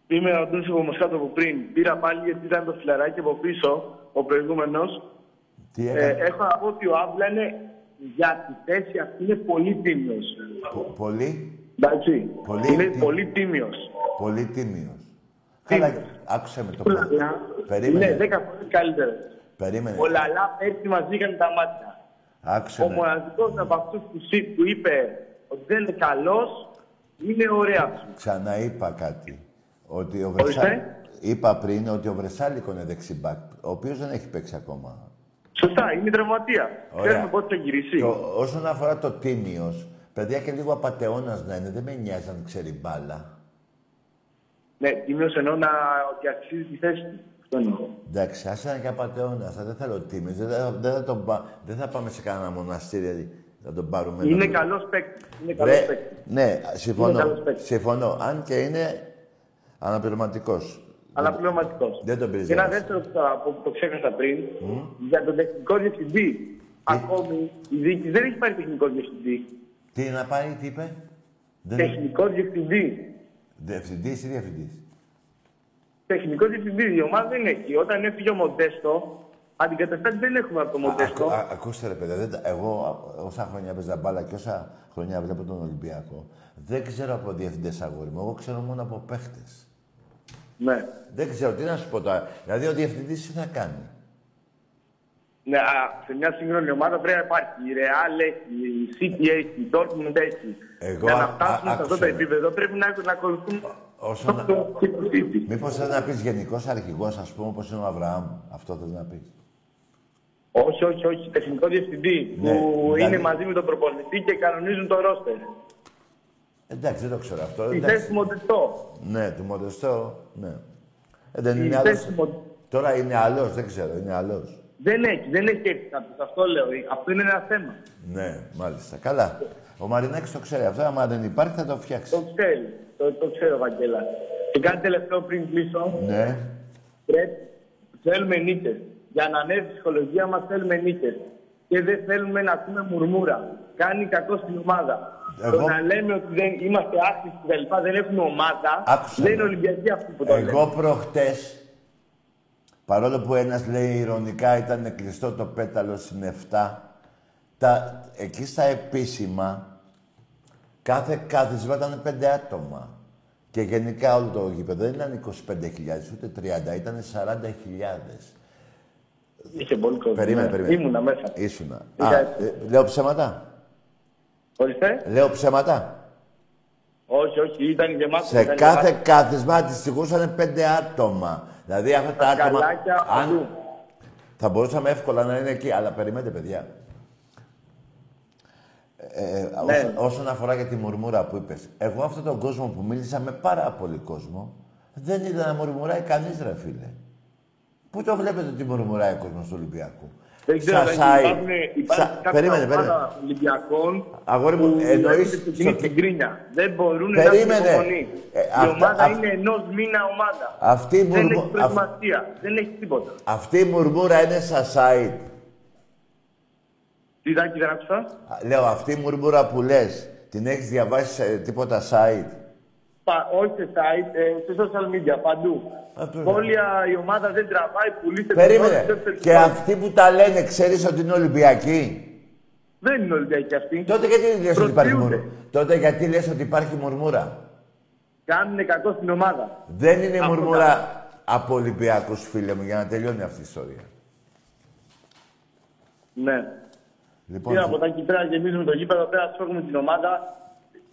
Είμαι ο Αντώνης από Μοσχάτο από πριν. Πήρα πάλι γιατί ήταν το φιλαράκι από πίσω, ο προηγούμενος. Τι Ε, έκανε; έχω να πω ότι ο Άβλα είναι για τη θέση αυτή είναι πολύ τίμιος. Πο- πολύ; Εντάξει. Πολύ είναι τι- πολύ τίμιος. Πολύ τίμιος. Καλά, άκουσε με το Ο Λαλά Περίμενε. είναι 10 φορές καλύτερος. Περίμενε. Ο Λαλά πέρσι μας βγήκαν τα μάτια. Άκουσε Ο με. μοναδικός από αυτούς που, σύ- που είπε ότι δεν είναι καλός είναι ο Ρέατσου. Ξαναείπα κάτι. Ότι ο Ορίστε. Βρεσάλικο... Είπα πριν ότι ο Βρεσάλικο είναι δεξιμπάκ, ο οποίος δεν έχει παίξει ακόμα. Σωστά, είναι τραυματία. Ωραία. Ξέρουμε πότε θα γυρίσει. Το, όσον αφορά το τίμιος, παιδιά και λίγο απατεώνας να είναι, δεν με νοιάζει αν ξέρει μπάλα. Ναι, τίμιος εννοώ να, ότι αξίζει τη θέση του. Αυτό εννοώ. Εντάξει, άσε ένα και απατεώνας, δεν θέλω τίμιος. Δεν, θα- δεν, θα τον πα- δεν θα πάμε σε κανένα μοναστήρι να τον πάρουμε. Είναι να τον- καλός παίκτης. Είναι Ρε, καλός παίκτης. ναι, συμφωνώ. Είναι καλός παίκτης. συμφωνώ. Αν και είναι αναπληρωματικός. Αλλά πληρωματικός. Δεν τον πήρες Και ένα για δεύτερο που, θα- που το ξέχασα πριν, για τον τεχνικό διευθυντή. Ακόμη η διοίκηση δεν έχει πάρει τεχνικό διευθυντή. Τι να πάρει, τι είπε; Δεν... Τεχνικό διευθυντή. Διευθυντής ή διευθυντής; Τεχνικό διευθυντή. Η ομάδα δεν έχει. Όταν έφυγε ο Μοντέστο, αντικαταστάτη δεν έχουμε από το Μοντέστο. Α, α, ακούστε ρε παιδιά, δεν, τα- εγώ α, όσα χρόνια παίζα μπάλα και όσα χρόνια βλέπω τον Ολυμπιακό, δεν ξέρω από διευθυντές αγόρι μου, εγώ ξέρω μόνο από παίχτες. Ναι. Δεν ξέρω, τι να σου πω τώρα. Δηλαδή ο διευθυντής τι θα κάνει; Ναι, α, σε μια σύγχρονη ομάδα πρέπει να υπάρχει. Η Real έχει, η City έχει, η Dortmund έχει. Εγώ Για να α- φτάσουμε α- σε αυτό άκουσε το με. επίπεδο πρέπει να, να ακολουθούμε Όσον... το City. Μήπως θες να πεις γενικός αρχηγός, ας πούμε, όπως είναι ο Αβραάμ. Αυτό θες να πεις; Όχι, όχι, όχι. Τεχνικό διευθυντή Ναι, που δηλαδή- είναι μαζί με τον προπονητή και κανονίζουν το ρόστερ. Εντάξει, δεν το ξέρω αυτό. Η εντάξει. θέση του Μοντεστό. Ναι, του Μοντεστό, ναι. Ε, δεν Η είναι θέση άλλος. του Μον- Τώρα είναι άλλος, δεν ξέρω, είναι άλλος. Δεν έχει, δεν έχει έρθει κάποιος. Αυτό λέω. Αυτό είναι ένα θέμα. Ναι, μάλιστα. Καλά. Ο Μαρινάκης το ξέρει αυτό. άμα δεν υπάρχει θα το φτιάξει. Το ξέρει. Το, το ξέρω, Βαγγέλα. Και κάτι τελευταίο πριν κλείσω. Ναι. Πρέπει, θέλουμε νίκες. Για να ανέβει η ψυχολογία μας θέλουμε νίκες. Και δεν θέλουμε να ακούμε μουρμούρα. Κάνει κακό στην ομάδα. Εγώ- Το να λέμε ότι δεν είμαστε άσχημοι και τα λοιπά, δεν έχουμε ομάδα, Άκουσα δεν με. είναι Ολυμπιακοί αυτοί που το λένε. Εγώ προχτές, παρόλο που ένας λέει ηρωνικά ήταν κλειστό το πέταλο στην 7, τα, εκεί στα επίσημα, κάθε κάθισμα ήταν πέντε άτομα. Και γενικά όλο το γήπεδο δεν ήταν 25.000 ούτε 30, ήταν 40.000. Είχε πολύ κόσμο. Περίμενε, ναι. περίμενε. Ήμουνα μέσα. Ήσουνα. Είχα Α, έρθει. ε, λέω ψέματα. Ορίστε. Λέω ψέματα; Όχι, όχι, ήταν γεμάτο. Σε ήταν κάθε γεμάτο. κάθισμα αντιστοιχούσαν πέντε άτομα. Δηλαδή αυτά τα άτομα. Σκαλάκια παντού. Θα μπορούσαμε εύκολα να είναι εκεί, αλλά περιμένετε, παιδιά. Ε, ε, Ναι. όσον, όσον αφορά για τη μουρμούρα που είπες, εγώ αυτόν τον κόσμο που μίλησα με πάρα πολύ κόσμο, Δεν είδα να μουρμουράει κανείς, ρε φίλε. Πού το βλέπετε ότι μουρμουράει ο κόσμος του Ολυμπιακού; Δεν ξέρω, Σα- δεν σάι- υπάρχουν, υπάρχει σα- κάποια Περίμενε, ομάδα περίμενε. Ολυμπιακών Αγόρι μου, που εννοείς έχουν ξεκινήσει στο- την κρίνια. Δεν μπορούν να Περίμενε. έχουν υπομονή. Ε, Η αυτά- ομάδα αυ- είναι ενός μήνα ομάδα. Αυτή η Δεν μουρμου- έχει προετοιμασία. Δεν έχει τίποτα. Αυτή η μουρμούρα είναι σαν site. Τι δάκι δεν άκουσα; Α, Λέω, αυτή η μουρμούρα που λες, την έχεις διαβάσει σε τίποτα site. Πα- όχι σε site, ε, σε social media, παντού. Σχόλια η ομάδα δεν τραβάει, πουλήστε Περίμενε. το δεύτερο Και αυτοί που τα λένε, ξέρεις ότι είναι Ολυμπιακοί; Δεν είναι Ολυμπιακοί αυτοί. Τότε γιατί λες ότι υπάρχει Προσφύγονται. μουρμούρα; Τότε γιατί λες ότι υπάρχει μουρμούρα; Κάνουν κακό στην ομάδα. Δεν είναι Αυτό μουρμούρα από Ολυμπιακούς, φίλε μου, για να τελειώνει αυτή η ιστορία. Ναι. Λοιπόν, Τι από τα εκεί πέρα γεμίζουμε το γήπεδο, πέρα σώγουμε την ομάδα.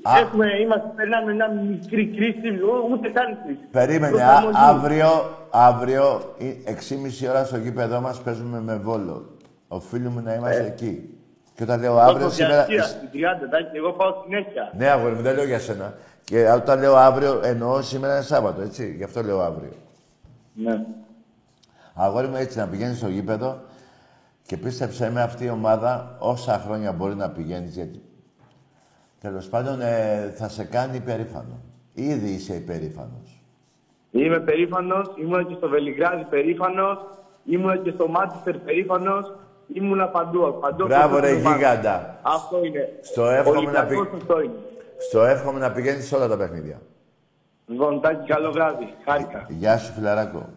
Α. Έχουμε, είμαστε, περνάμε μια μικρή κρίση, ού- ούτε καν κρίση. Περίμενε, α, Προσαρμογή. αύριο, αύριο, ή- 6.30 ώρα στο γήπεδό μας παίζουμε με Βόλο. Οφείλουμε να είμαστε Ε. εκεί. Και όταν λέω αύριο, Έχω σήμερα... διαρκεία στην 30, εντάξει, εγώ πάω συνέχεια. Ναι, αγόρι μου, δεν λέω για σένα. Και όταν λέω αύριο, εννοώ σήμερα είναι Σάββατο, έτσι. Γι' αυτό λέω αύριο. Ναι. Αγόρι μου, έτσι να πηγαίνεις στο γήπεδο και πίστεψέ με αυτή η ομάδα όσα χρόνια μπορεί να πηγαίνεις γιατί τέλος πάντων ε, θα σε κάνει υπερήφανο. Ήδη είσαι υπερήφανος. Είμαι περήφανος, ήμουν και στο Βελιγράδι περήφανος, ήμουν και στο Μάντσεστερ περήφανος, ήμουν παντού. παντού Μπράβο, από ρε την ομάδα. γίγαντα. Αυτό είναι. Στο εύχομαι να, Ολυμπιακός πη... αυτό είναι. Στο εύχομαι να πηγαίνεις σε όλα τα παιχνίδια. Λοιπόν, Τάκη, καλό βράδυ. Χάρηκα. Γεια σου, φιλαράκο.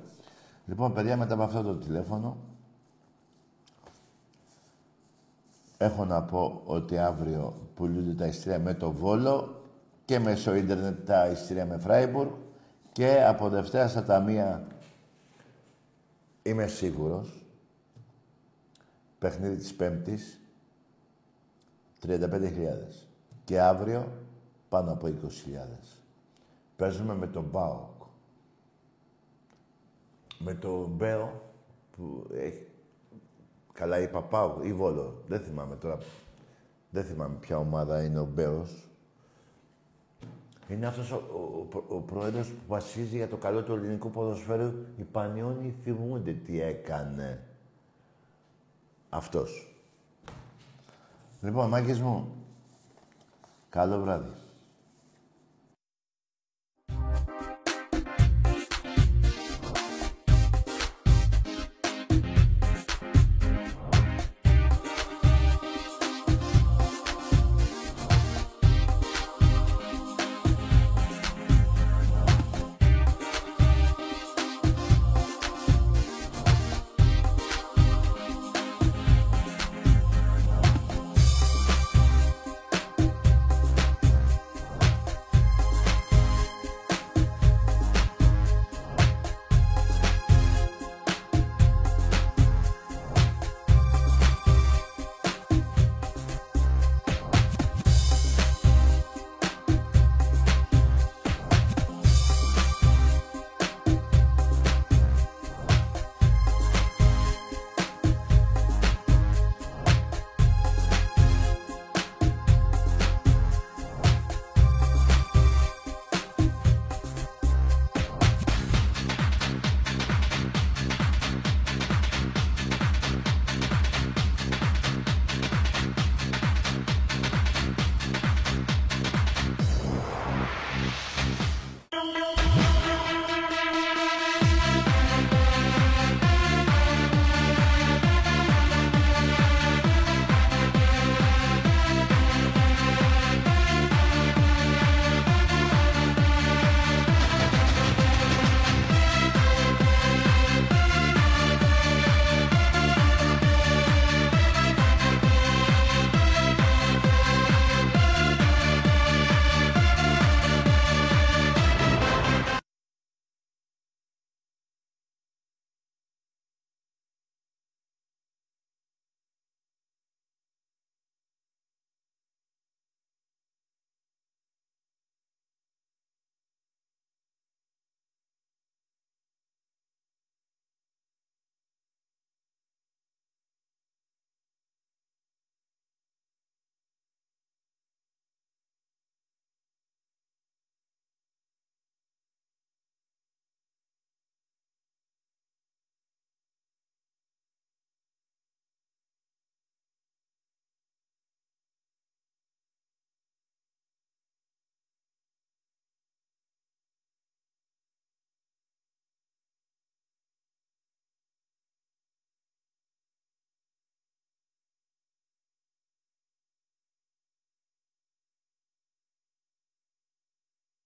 Λοιπόν, παιδιά, μετά από αυτό το τηλέφωνο, έχω να πω ότι αύριο πουλούνται τα ειστήρια με το Βόλο και μέσω ίντερνετ τα ειστήρια με Φράιμπουργκ και από Δευτέρα στα ταμεία είμαι σίγουρος παιχνίδι της Πέμπτης 35.000 και αύριο πάνω από 20.000. Παίζουμε με τον ΠΑΟΚ. Με τον Μπέο που έχει... Καλά είπα ΠΑΟΚ ή Βόλο. Δεν θυμάμαι τώρα. Δεν θυμάμαι ποια ομάδα είναι ο Μπέος. Είναι αυτός ο, ο, ο, ο πρόεδρος που βασίζει για το καλό του ελληνικού ποδοσφαίρου. Οι Πανιόνιοι θυμούνται τι έκανε. Αυτός. Λοιπόν, μάγκες μου, καλό βράδυ.